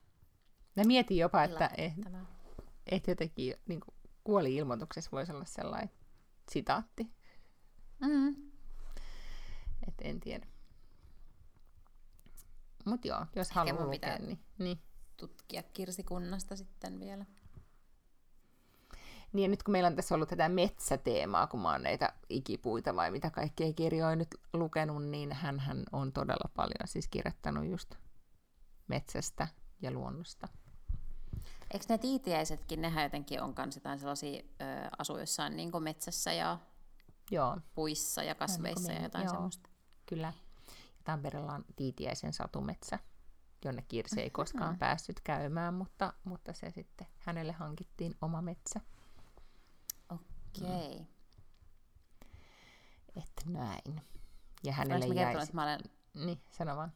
Mä mietin jopa, että et, et jotenkin niin kuin, kuoli-ilmoituksessa voisi olla sellainen sitaatti. Mm. Et en tiedä. Mutta joo, jos haluaa lukea, niin, niin. tutkia kirsikunnasta sitten vielä. Niin ja nyt kun meillä on tässä ollut tätä metsäteemaa, kun mä oon näitä ikipuita vai mitä kaikkea kirjoja nyt lukenut, niin hän on todella paljon siis kirjoittanut just metsästä ja luonnosta. Eikö ne tiitiäisetkin, nehän jotenkin on kans jotain sellaisia ö, asu jossain niin metsässä ja Joo. puissa ja kasveissa ja jotain Joo. semmoista. Kyllä. Tampereella on Tiitiäisen satumetsä, jonne Kirsi ei koskaan päässyt käymään, mutta, mutta se sitten hänelle hankittiin oma metsä. Okei. Okay. Että näin. Ja hänelle jäi... Kertonut, että mä olen... Niin, sano vaan.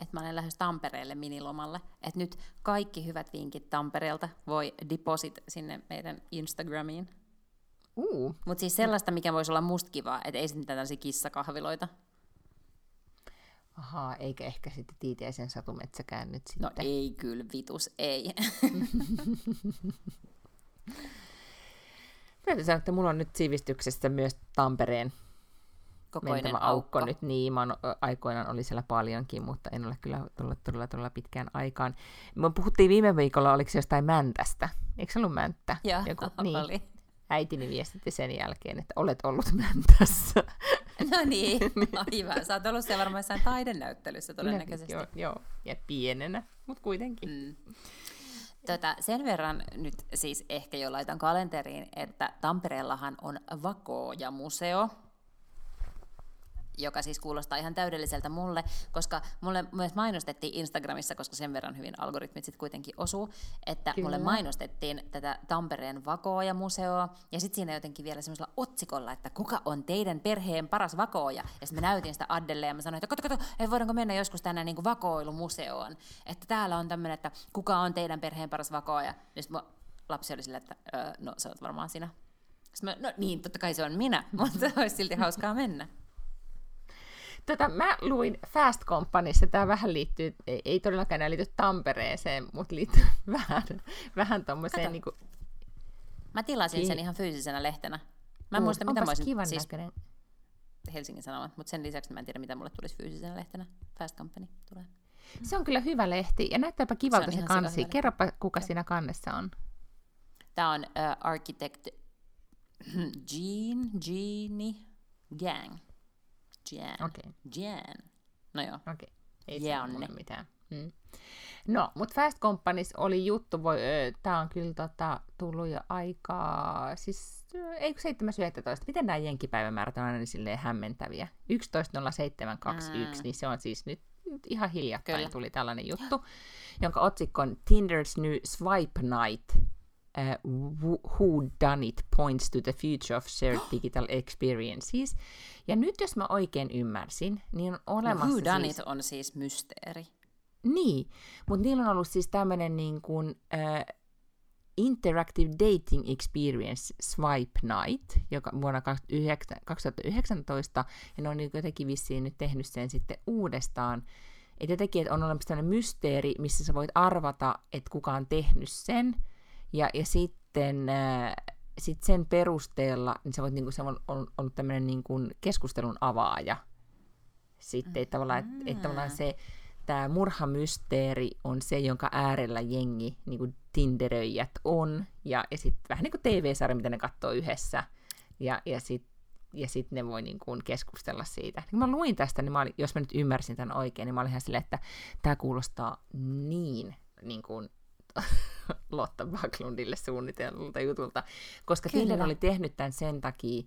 Että mä olen lähes Tampereelle minilomalle. Että nyt kaikki hyvät vinkit Tampereelta voi deposit sinne meidän Instagramiin. Uh. Mutta siis sellaista, mikä voisi olla musta kivaa, että ei sitten tällaisia kissakahviloita. Ahaa, eikä ehkä sitten Tiitiäisen satumetsäkään nyt no sitten. No ei kyllä, vitus, ei. Täytyy sanoa, että mulla on nyt sivistyksestä myös Tampereen Kokoinen mentävä aukko. aukko nyt. Niin, mä oon, aikoinaan oli siellä paljonkin, mutta en ole kyllä tullut todella, todella pitkään aikaan. Me puhuttiin viime viikolla, oliko se jostain Mäntästä? Eikö se ollut Mänttä? Joo, Joku, niin. oli. Äitini viestitti sen jälkeen, että olet ollut Mäntässä. No niin, aivan. Sä oot ollut siellä varmaan jossain taidenäyttelyssä todennäköisesti. Joo, joo. ja pienenä, mutta kuitenkin. Mm. Tota, sen verran nyt siis ehkä jo laitan kalenteriin, että Tampereellahan on Vakooja-museo, joka siis kuulostaa ihan täydelliseltä mulle, koska mulle myös mainostettiin Instagramissa, koska sen verran hyvin algoritmit sitten kuitenkin osuu, että Kyllä. mulle mainostettiin tätä Tampereen vakooja-museoa, ja sitten siinä jotenkin vielä semmoisella otsikolla, että kuka on teidän perheen paras vakooja, ja sitten mä näytin sitä Addelle, ja mä sanoin, että kato, kato, ei voidaanko mennä joskus tänne niin vakoilumuseoon, että täällä on tämmöinen, että kuka on teidän perheen paras vakooja, ja sitten lapsi oli silleen, että no sä oot varmaan sinä. Sitten mä, no niin, totta kai se on minä, mutta olisi silti hauskaa mennä. Tota, mä luin Fast Companyssa, tämä vähän liittyy, ei, ei todellakaan enää liity Tampereeseen, mutta liittyy vähän, vähän tommoseen niin kuin... Mä tilasin sen ihan fyysisenä lehtenä. Mä en muista, mitä mä olisin... kivan siis näköinen. Helsingin Sanomat, mutta sen lisäksi mä en tiedä, mitä mulle tulisi fyysisenä lehtenä. Fast Company tulee. Se on kyllä hyvä lehti, ja näyttääpä kivalta se, se kansi. Kerropa, kuka siinä kannessa on. Tämä on uh, Architect Jean, Jeannie Gang. Jan. Okay. Jan. No joo. Okei. Okay. Ei Janne. se mitään. Hmm. No, mutta Fast Companys oli juttu, voi, tämä on kyllä tota, tullut jo aikaa, siis ei 7.11. Miten nämä jenkipäivämäärät on aina niin silleen hämmentäviä? 11.07.21, mm. niin se on siis nyt, nyt ihan hiljattain kyllä. tuli tällainen juttu, jonka otsikko on Tinder's New Swipe Night uh, Who Done It Points to the Future of Shared Digital Experiences. Ja nyt jos mä oikein ymmärsin, niin on olemassa no, Who Done siis... It on siis mysteeri. Niin, mutta niillä on ollut siis tämmöinen niin kuin, uh, Interactive Dating Experience Swipe Night, joka vuonna 2019, ja ne on niin jotenkin vissiin nyt tehnyt sen sitten uudestaan. Että jotenkin että on olemassa tämmöinen mysteeri, missä sä voit arvata, että kuka on tehnyt sen, ja, ja sitten äh, sit sen perusteella, niin se, voit, niin kuin, se on, on ollut tämmöinen niin kuin keskustelun avaaja. Sitten, että tavallaan, että, että tavallaan se, tämä murhamysteeri on se, jonka äärellä jengi, niin kuin Tinderöijät on, ja, ja sitten vähän niin kuin TV-sarja, mitä ne katsoo yhdessä, ja, ja sitten ja sitten ne voi niin kuin keskustella siitä. Kun mä luin tästä, niin mä olin, jos mä nyt ymmärsin tämän oikein, niin mä olin ihan silleen, että tämä kuulostaa niin, niin kuin Lotta Backlundille suunnitellulta jutulta, koska Kyllä. Tinder oli tehnyt tämän sen takia,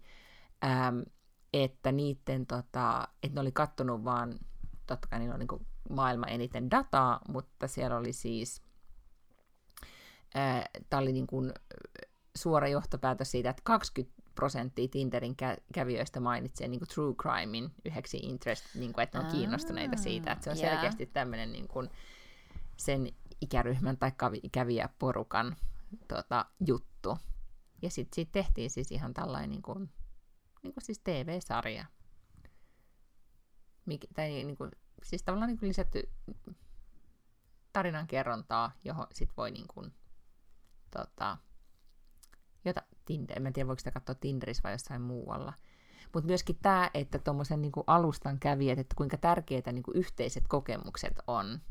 ähm, että niiden, tota, että ne oli kattonut vaan, totta kai niillä on niin maailman eniten dataa, mutta siellä oli siis, tämä oli niin kuin suora johtopäätös siitä, että 20 prosenttia Tinderin kä- kävijöistä mainitsee niin kuin true crimein yhdeksi interest, niin kuin, että ne on kiinnostuneita siitä, että se on yeah. selkeästi tämmöinen niin kuin sen ikäryhmän tai kävijäporukan tota, juttu. Ja sitten siitä tehtiin siis ihan tällainen niin kuin, niin kuin siis TV-sarja. Mik, tai niin kuin, siis tavallaan niin kuin lisätty tarinan kerrontaa, johon sit voi niin kuin, tota, jota, Tinder, en tiedä voiko sitä katsoa Tinderissä vai jossain muualla. Mutta myöskin tämä, että tuommoisen niinku alustan kävijät, että kuinka tärkeitä niinku yhteiset kokemukset on.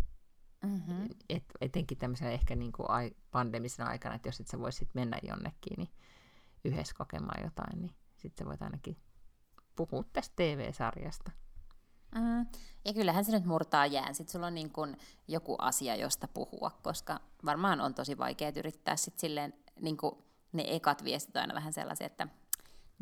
Mm-hmm. Et, etenkin tämmöisenä ehkä niinku ai, pandemisena aikana, että jos et sä voisit mennä jonnekin niin yhdessä kokemaan jotain, niin sitten sä voit ainakin puhua tästä TV-sarjasta. Mm. Ja kyllähän se nyt murtaa jään. Sitten sulla on niin kun joku asia, josta puhua, koska varmaan on tosi vaikea yrittää sitten silleen niin kuin ne ekat viestit aina vähän sellaisia, että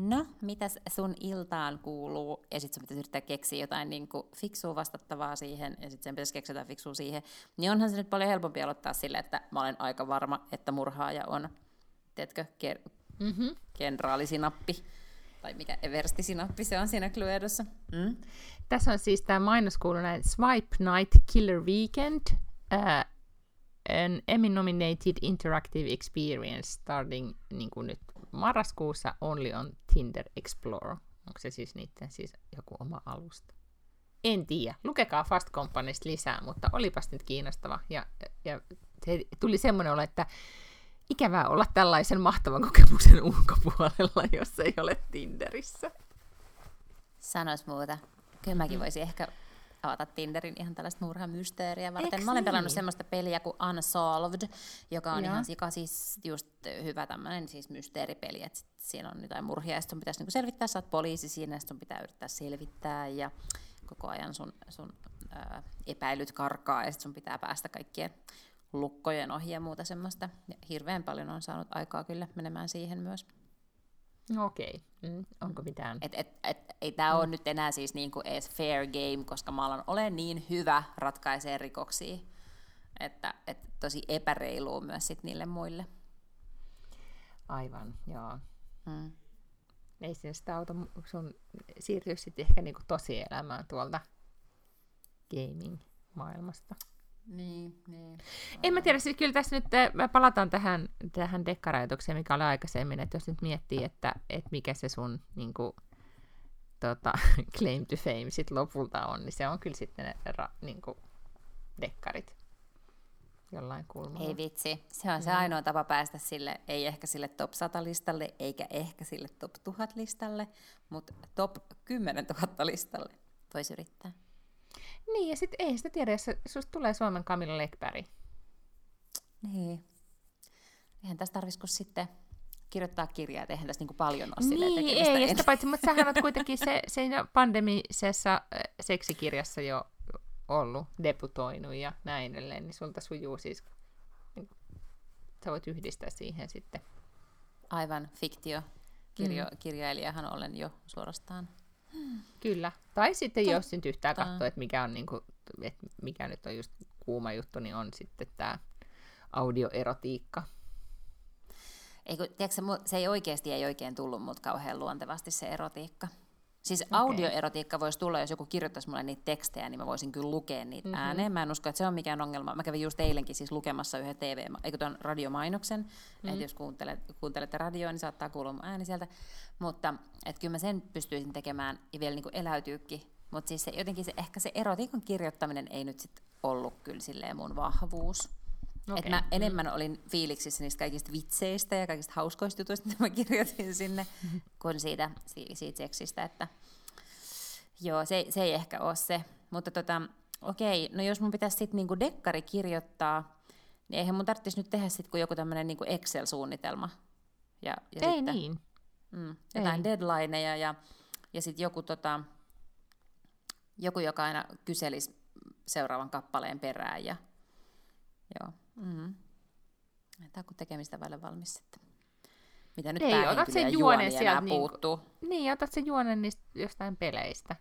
no, mitäs sun iltaan kuuluu? Ja sitten sun pitäisi yrittää keksiä jotain niin kuin fiksua vastattavaa siihen, ja sitten sen pitäisi keksiä jotain fiksua siihen. Niin onhan se nyt paljon helpompi aloittaa sille, että mä olen aika varma, että murhaaja on, teetkö, ker- mm-hmm. kenraalisinappi. Tai mikä everstisinappi se on siinä Cluedossa. Mm. Tässä on siis tämä mainoskuulu näin Swipe Night Killer Weekend. Uh, an Emmy-nominated interactive experience starting niin kuin nyt marraskuussa only on Tinder Explorer. Onko se siis niiden siis joku oma alusta? En tiedä. Lukekaa Fast Companysta lisää, mutta olipas nyt kiinnostava. Ja, ja se tuli semmoinen olo, että ikävää olla tällaisen mahtavan kokemuksen ulkopuolella, jos ei ole Tinderissä. Sanois muuta. Kyllä mäkin mm. voisin ehkä avata Tinderin ihan tällaista murhamysteeriä varten. Eks Mä olen pelannut niin? semmoista peliä kuin Unsolved, joka on Joo. ihan sika siis just hyvä tämmöinen siis mysteeripeli, että siinä on jotain murhia ja sun pitäisi niinku selvittää, sä oot poliisi siinä ja sun pitää yrittää selvittää ja koko ajan sun, sun ää, epäilyt karkaa ja sit sun pitää päästä kaikkien lukkojen ohi ja muuta semmoista. Ja hirveän paljon on saanut aikaa kyllä menemään siihen myös. Okei, okay. mm, onko mitään? Et, et, et, ei tämä mm. ole nyt enää siis niinku edes fair game, koska mä alan olen niin hyvä ratkaisee rikoksia, että et tosi epäreilua myös sit niille muille. Aivan, joo. Mm. Ei se sitä auta sun siirtyä sitten ehkä niinku tosielämään tuolta gaming-maailmasta. Niin, niin. En mä tiedä, siis kyllä tässä nyt eh, me palataan tähän, tähän dekkarajoitukseen, mikä oli aikaisemmin, että jos nyt miettii, että, että mikä se sun niin kuin, tota, claim to fame sit lopulta on, niin se on kyllä sitten ne ra, niin kuin, dekkarit jollain kulmalla. Ei vitsi, se on se mm. ainoa tapa päästä sille, ei ehkä sille top 100 listalle, eikä ehkä sille top 1000 listalle, mutta top 10 000 listalle voisi yrittää. Niin, ja sitten ei sitä tiedä, jos susta tulee Suomen Camilla Lekberg. Niin. Eihän tässä tarvitsisi sitten kirjoittaa kirjaa, että eihän tässä niinku paljon ole niin, tekemistä. ei, ja sitä paitsi, mutta sähän olet kuitenkin se, se pandemisessa seksikirjassa jo ollut, debutoinut ja näin edelleen, niin sulta sujuu siis, niin, sä voit yhdistää siihen sitten. Aivan, fiktio. Kirjo, mm. Kirjailijahan olen jo suorastaan. Kyllä. Tai sitten jos nyt yhtään katsoo, että mikä, on, niin kuin, että mikä nyt on just kuuma juttu, niin on sitten tämä audioerotiikka. Ei, kun, tiedätkö, se ei oikeasti ei oikein tullut mut kauhean luontevasti se erotiikka. Siis okay. audioerotiikka voisi tulla, jos joku kirjoittaisi mulle niitä tekstejä, niin mä voisin kyllä lukea niitä mm-hmm. ääneen. Mä en usko, että se on mikään ongelma. Mä kävin just eilenkin siis lukemassa yhden TV, eikö tuon radiomainoksen, mm-hmm. että jos kuuntelet, kuuntelette radioa, niin saattaa kuulua mun ääni sieltä. Mutta että kyllä mä sen pystyisin tekemään ja vielä niin kuin eläytyykin. Mutta siis se, jotenkin se, ehkä se erotiikan kirjoittaminen ei nyt sit ollut kyllä silleen mun vahvuus. Okay. Et mä enemmän mm. olin fiiliksissä niistä kaikista vitseistä ja kaikista hauskoista jutuista, mitä mä kirjoitin sinne, kuin siitä, siitä seksistä. Että, joo, se, se ei ehkä ole se. Mutta tota, okei, no jos mun pitäisi sitten niinku dekkari kirjoittaa, niin eihän mun tarvitsisi nyt tehdä sitten kuin joku tämmöinen niinku Excel-suunnitelma. Ja, ja ei sitten, niin. Mm, jotain ei. deadlineja ja, ja sitten joku, tota, joku, joka aina kyselisi seuraavan kappaleen perään. Ja, joo. Mm-hmm. Tämä on kuin tekemistä vaille valmis sitten. Mitä nyt Ei, otat sen juonen sieltä niinku- puuttuu. Niin, otat sen juonen niistä jostain peleistä.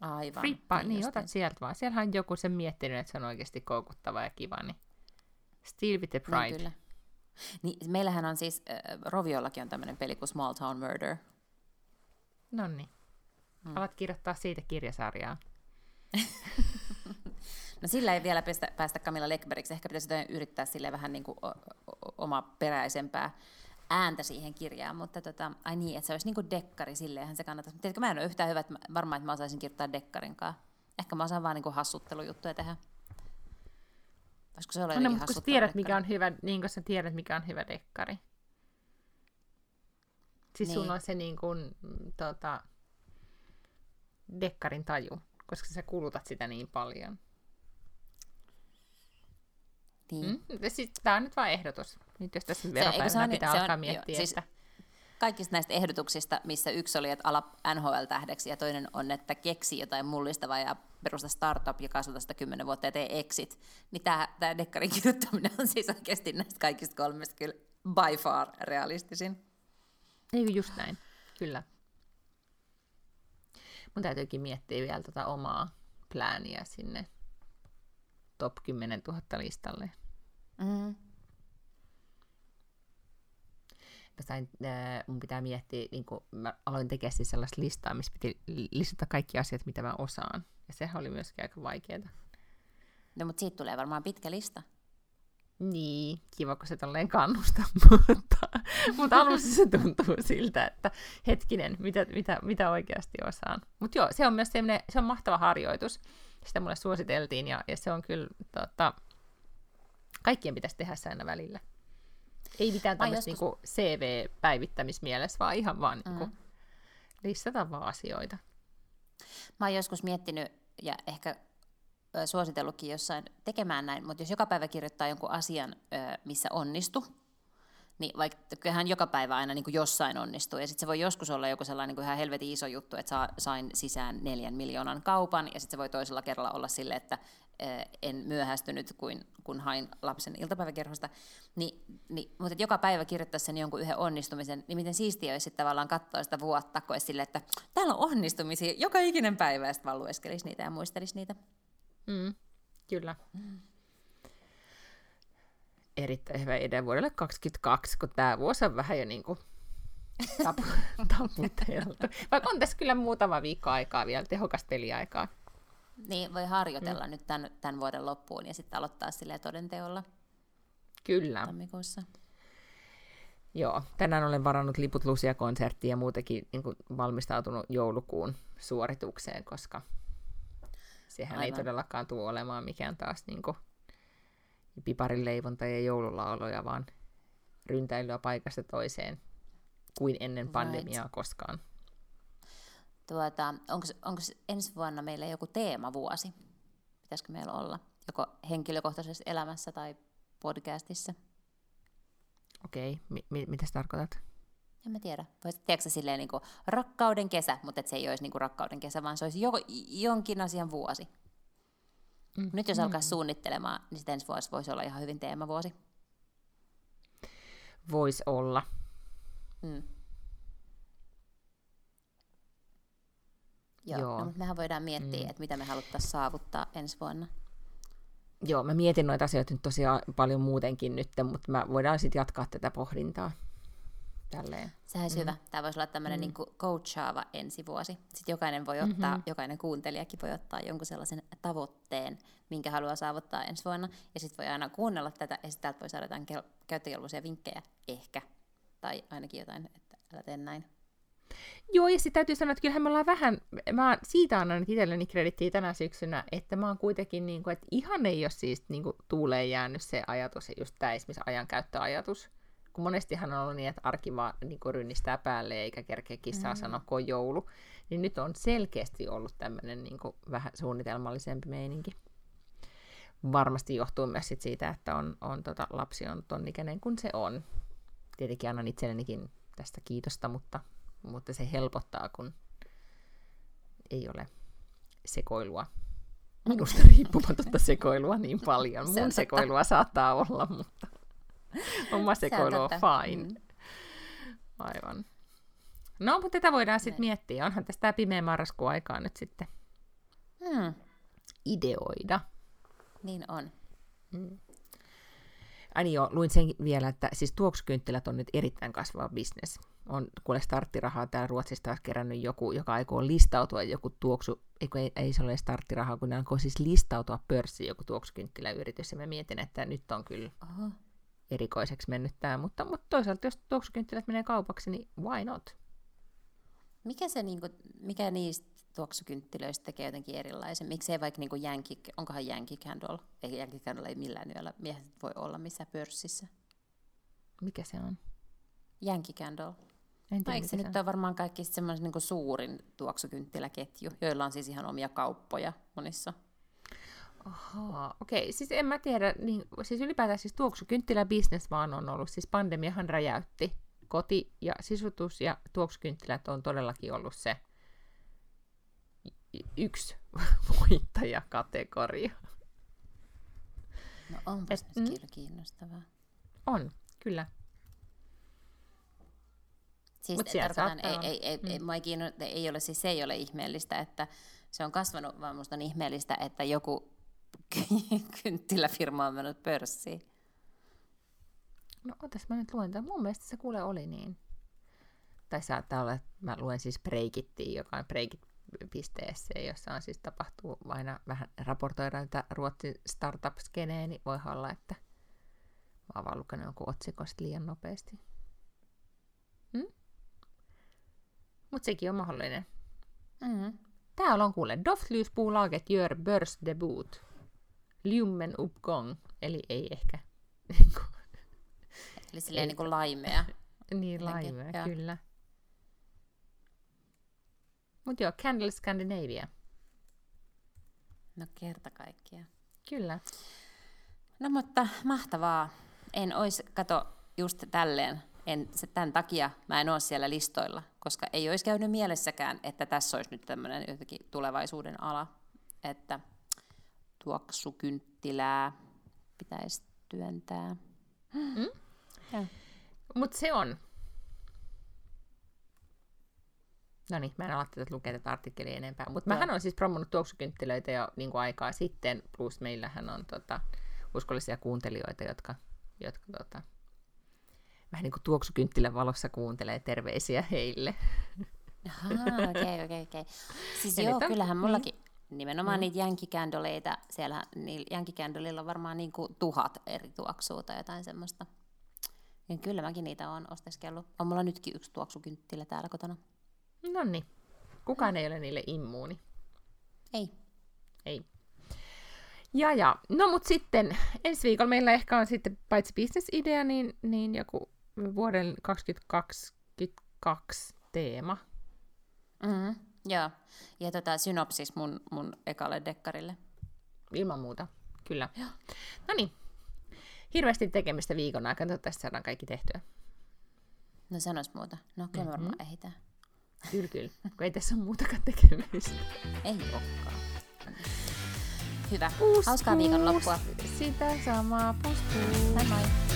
Aivan. Frippa, niin, justiin. otat sieltä vaan. Siellähän on joku sen miettinyt, että se on oikeasti koukuttava ja kiva, niin Steal with the Niin, Pride. kyllä. Niin, meillähän on siis, äh, Roviollakin on tämmöinen peli kuin Small Town Murder. No niin. Mm. Alat kirjoittaa siitä kirjasarjaa. No sillä ei vielä päästä, päästä Camilla Lekbergiksi. Ehkä pitäisi yrittää sille vähän niin kuin oma peräisempää ääntä siihen kirjaan, mutta tota, ai niin, että se olisi niin kuin dekkari, silleenhän se kannattaisi. Tiedätkö, mä en ole yhtään hyvä, että mä, varmaan, että mä osaisin kirjoittaa dekkarinkaan. Ehkä mä osaan vaan niin kuin hassuttelujuttuja tehdä. Voisiko se olla No, jotenkin mutta kun sä tiedät, mikä dekkari? on hyvä, niin kun sä tiedät, mikä on hyvä dekkari. Siis niin. Sulla on se niin kuin, tota, dekkarin taju, koska sä kulutat sitä niin paljon. Niin. Mm? Siis, Tämä on nyt vain ehdotus. Nyt jos tässä veropäivänä se on- pitää se alkaa on- miettiä, joo, siis- että kaikista näistä ehdotuksista, missä yksi oli, että ala NHL-tähdeksi ja toinen on, että keksi jotain mullistavaa ja perusta startup ja kasvata sitä kymmenen vuotta ja tee exit, niin tämä, tämä dekkarin kirjoittaminen on siis oikeasti näistä kaikista kolmesta kyllä by far realistisin. Eikö just näin? Kyllä. Mun täytyykin miettiä vielä tota omaa plääniä sinne top 10 000 listalle. Mm. Mä sain, äh, mun pitää miettiä, niin kun mä aloin tekemään siis sellaista listaa, missä piti listata kaikki asiat, mitä mä osaan. Ja sehän oli myöskin aika vaikeaa. No, mutta siitä tulee varmaan pitkä lista. Niin, kiva, kun se tolleen kannustaa, mutta, mutta alussa se tuntuu siltä, että hetkinen, mitä, mitä, mitä oikeasti osaan. Mutta joo, se on myös sellainen, se on mahtava harjoitus. Sitä mulle suositeltiin ja, ja se on kyllä, tota, kaikkien pitäisi tehdä se aina välillä. Ei mitään tämmöistä joskus- niinku CV-päivittämismielessä, vaan ihan vaan niinku, Mm. listata vaan asioita. Mä oon joskus miettinyt ja ehkä suositellutkin jossain tekemään näin, mutta jos joka päivä kirjoittaa jonkun asian, missä onnistu, niin vaikka kyllähän joka päivä aina niin kuin jossain onnistuu, ja sitten se voi joskus olla joku sellainen niin kuin ihan helvetin iso juttu, että saa, sain sisään neljän miljoonan kaupan, ja sitten se voi toisella kerralla olla sille, että en myöhästynyt, kuin, kun hain lapsen iltapäiväkerhosta, Ni, niin, mutta joka päivä kirjoittaisi sen jonkun yhden onnistumisen, niin miten siistiä olisi sitten tavallaan katsoa sitä vuotta, kun olisi sille, että täällä on onnistumisia joka ikinen päivä, ja sitten vaan lueskelisi niitä ja muistelisi niitä. Mm, kyllä. Erittäin hyvä idea vuodelle 2022, kun tämä vuosi on vähän jo niin kuin tapu, taputeltu. Vaikka on tässä kyllä muutama viikko aikaa vielä, tehokasta peliaikaa. Niin, voi harjoitella mm. nyt tämän, tämän vuoden loppuun ja sitten aloittaa sille todenteolla Kyllä. tammikuussa. Joo, tänään olen varannut liput Lucia-konserttiin ja muutenkin niin kuin valmistautunut joulukuun suoritukseen, koska sehän Aivan. ei todellakaan tule olemaan mikään taas niin kuin piparin leivonta ja joululauloja, vaan ryntäilyä paikasta toiseen kuin ennen Right. pandemiaa koskaan. Tuota, onko ensi vuonna meillä joku teemavuosi? Pitäisikö meillä olla? Joko henkilökohtaisessa elämässä tai podcastissa? Okei, mi- mi- mitä sä tarkoitat? En mä tiedä. Voisit, tiedätkö, silleen niin kuin rakkauden kesä, mutta et se ei olisi niin kuin rakkauden kesä, vaan se olisi joko, jonkin asian vuosi. Mm. Nyt jos alkaa suunnittelemaan, niin sitten ensi vuosi voisi olla ihan hyvin teemavuosi. Voisi olla. Mm. Joo, Joo. No, mutta mehän voidaan miettiä, Mm. että mitä me haluttaisiin saavuttaa ensi vuonna. Joo, mä mietin noita asioita nyt tosiaan paljon muutenkin nyt, mutta mä voidaan sitten jatkaa tätä pohdintaa. Tälleen. Sehän olisi mm. hyvä. Tämä voisi olla tämmöinen mm. niin coachaava ensi vuosi. Sitten jokainen voi ottaa, Mhm. mm-hmm. jokainen kuuntelijakin voi ottaa jonkun sellaisen tavoitteen, minkä haluaa saavuttaa ensi vuonna. Ja sitten voi aina kuunnella tätä, ja sitten täältä voi saada jotain kel- käyttökelpoisia vinkkejä, ehkä. Tai ainakin jotain, että älä tee näin. Joo, ja sitten täytyy sanoa, että kyllähän me ollaan vähän, mä siitä annan itselleni kredittiä tänä syksynä, että mä oon kuitenkin, niin kuin, että ihan ei ole siis niin kuin, tuuleen jäänyt se ajatus, just tämä esimerkiksi ajankäyttöajatus. Kun monestihan on ollut niin, että arki vaan niin kuin, rynnistää päälle eikä kerkeä kissaa mm. sanoa, kun on joulu. Niin nyt on selkeästi ollut tämmöinen niin kuin, vähän suunnitelmallisempi meininki. Varmasti johtuu myös sit siitä, että on, on tota, lapsi on ton ikäinen kuin se on. Tietenkin annan itsellenikin tästä kiitosta, mutta mutta se helpottaa, kun ei ole sekoilua. Minusta riippumatonta sekoilua niin paljon. Se on Mun totta. sekoilua saattaa olla, mutta oma Se on sekoilu on totta. fine. Mm. Aivan. No, mutta tätä voidaan sitten miettiä. Onhan tästä tämä pimeä marraskuun aikaa nyt sitten Hmm, ideoida. niin on. Ai niin joo, luin sen vielä, että siis tuoksukynttilät on nyt erittäin kasvava bisnes. On kuule starttirahaa täällä Ruotsista kerännyt joku, joka aikoo listautua joku tuoksu, eikö ei, ei se ole starttirahaa, kun ne aikoo siis listautua pörssiin joku tuoksukynttiläyritys. Ja mä mietin, että nyt on kyllä Oho. erikoiseksi mennyt tämä, mutta, mutta toisaalta jos tuoksukynttilät menee kaupaksi, niin why not? Mikä, se, niinku, mikä niistä tuoksukynttilöistä tekee jotenkin erilaisen? Miksei vaikka niinku Yankee, onkohan Yankee Candle? Ei Yankee Candle ei millään yöllä miehet voi olla missään pörssissä. Mikä se on? Yankee Candle. En No, tiedä, eikö se nyt ole varmaan kaikki semmoinen niin suurin tuoksukynttiläketju, joilla on siis ihan omia kauppoja monissa. Okei. Siis en mä tiedä, niin, siis ylipäätään siis tuoksukynttiläbisnes vaan on ollut, siis pandemiahan räjäytti. Koti ja sisutus ja tuoksukynttilät on todellakin ollut se yksi voittajakategoria. No onpas Et- nyt mm. kyllä kiinnostavaa. On, kyllä. Siis Mut tarkoitan, ei, ei, ei, ei, mua ei, kiinno, ei ole, siis se ei ole ihmeellistä, että se on kasvanut, vaan musta on ihmeellistä, että joku kynttiläfirma on mennyt pörssiin. No otas mä nyt luen tämän. Mun mielestä se kuule oli niin. Tai saattaa olla, että mä luen siis Breakittiin, joka on breakit.se, jossa on siis tapahtuu aina vähän raportoidaan tätä Ruotsin startup-skeneen, niin voi olla, että mä oon vaan lukenut jonkun otsikosta liian nopeasti. Hmm? Mutta sekin on mahdollinen. Mm-hmm. Täällä on kuule Doftlysbolaget gör börsdebut. Ljummen uppgång, eli ei ehkä. Eli silleen Ei. niin kuin laimea. Niin, laimea, kyllä. Mutta joo, Candle Scandinavia. No kerta kaikkiaan. Kyllä. No mutta mahtavaa. En ois, kato, just tälleen, en, se, tämän takia mä en ole siellä listoilla, koska ei olisi käynyt mielessäkään, että tässä olisi nyt tämmöinen jotenkin tulevaisuuden ala, että tuoksukynttilää pitäisi työntää. Mm? Mutta se on. No niin, mä en ala tätä lukea tätä artikkelia enempää. Mutta mähän on siis promonnut tuoksukynttilöitä jo niin kuin aikaa sitten, plus meillähän on tota, uskollisia kuuntelijoita, jotka, jotka tota, vähän niin kuin tuoksukynttilän valossa kuuntelee terveisiä heille. Ahaa, okei, okei, okei. Siis Ja joo, on- kyllähän niin. mullakin nimenomaan niitä jänkikändöleitä, siellä niillä jänkikändölillä on varmaan niinku tuhat eri tuoksua tai jotain semmoista. Niin kyllä mäkin niitä on osteskellut. On mulla nytkin yksi tuoksukynttilä täällä kotona. No niin, kukaan ei ole niille immuuni. Ei. Ei. Ja, ja. No mut sitten ensi viikolla meillä ehkä on sitten paitsi bisnesidea, niin, niin joku vuoden 2022 teema. Mm-hmm. Joo. Ja tota, synopsis mun, mun ekalle dekkarille. Ilman muuta, kyllä. No niin, hirveästi tekemistä viikon aikana, toivottavasti saadaan kaikki tehtyä. No sanois muuta. No kyllä mm-hmm. varmaan ehditään. Kyllä, kyllä, kun ei tässä ole muutakaan tekemistä. Ei olekaan. Hyvä. Pus, Hauskaa viikonloppua. Sitä samaa, pus, pus. Moi moi.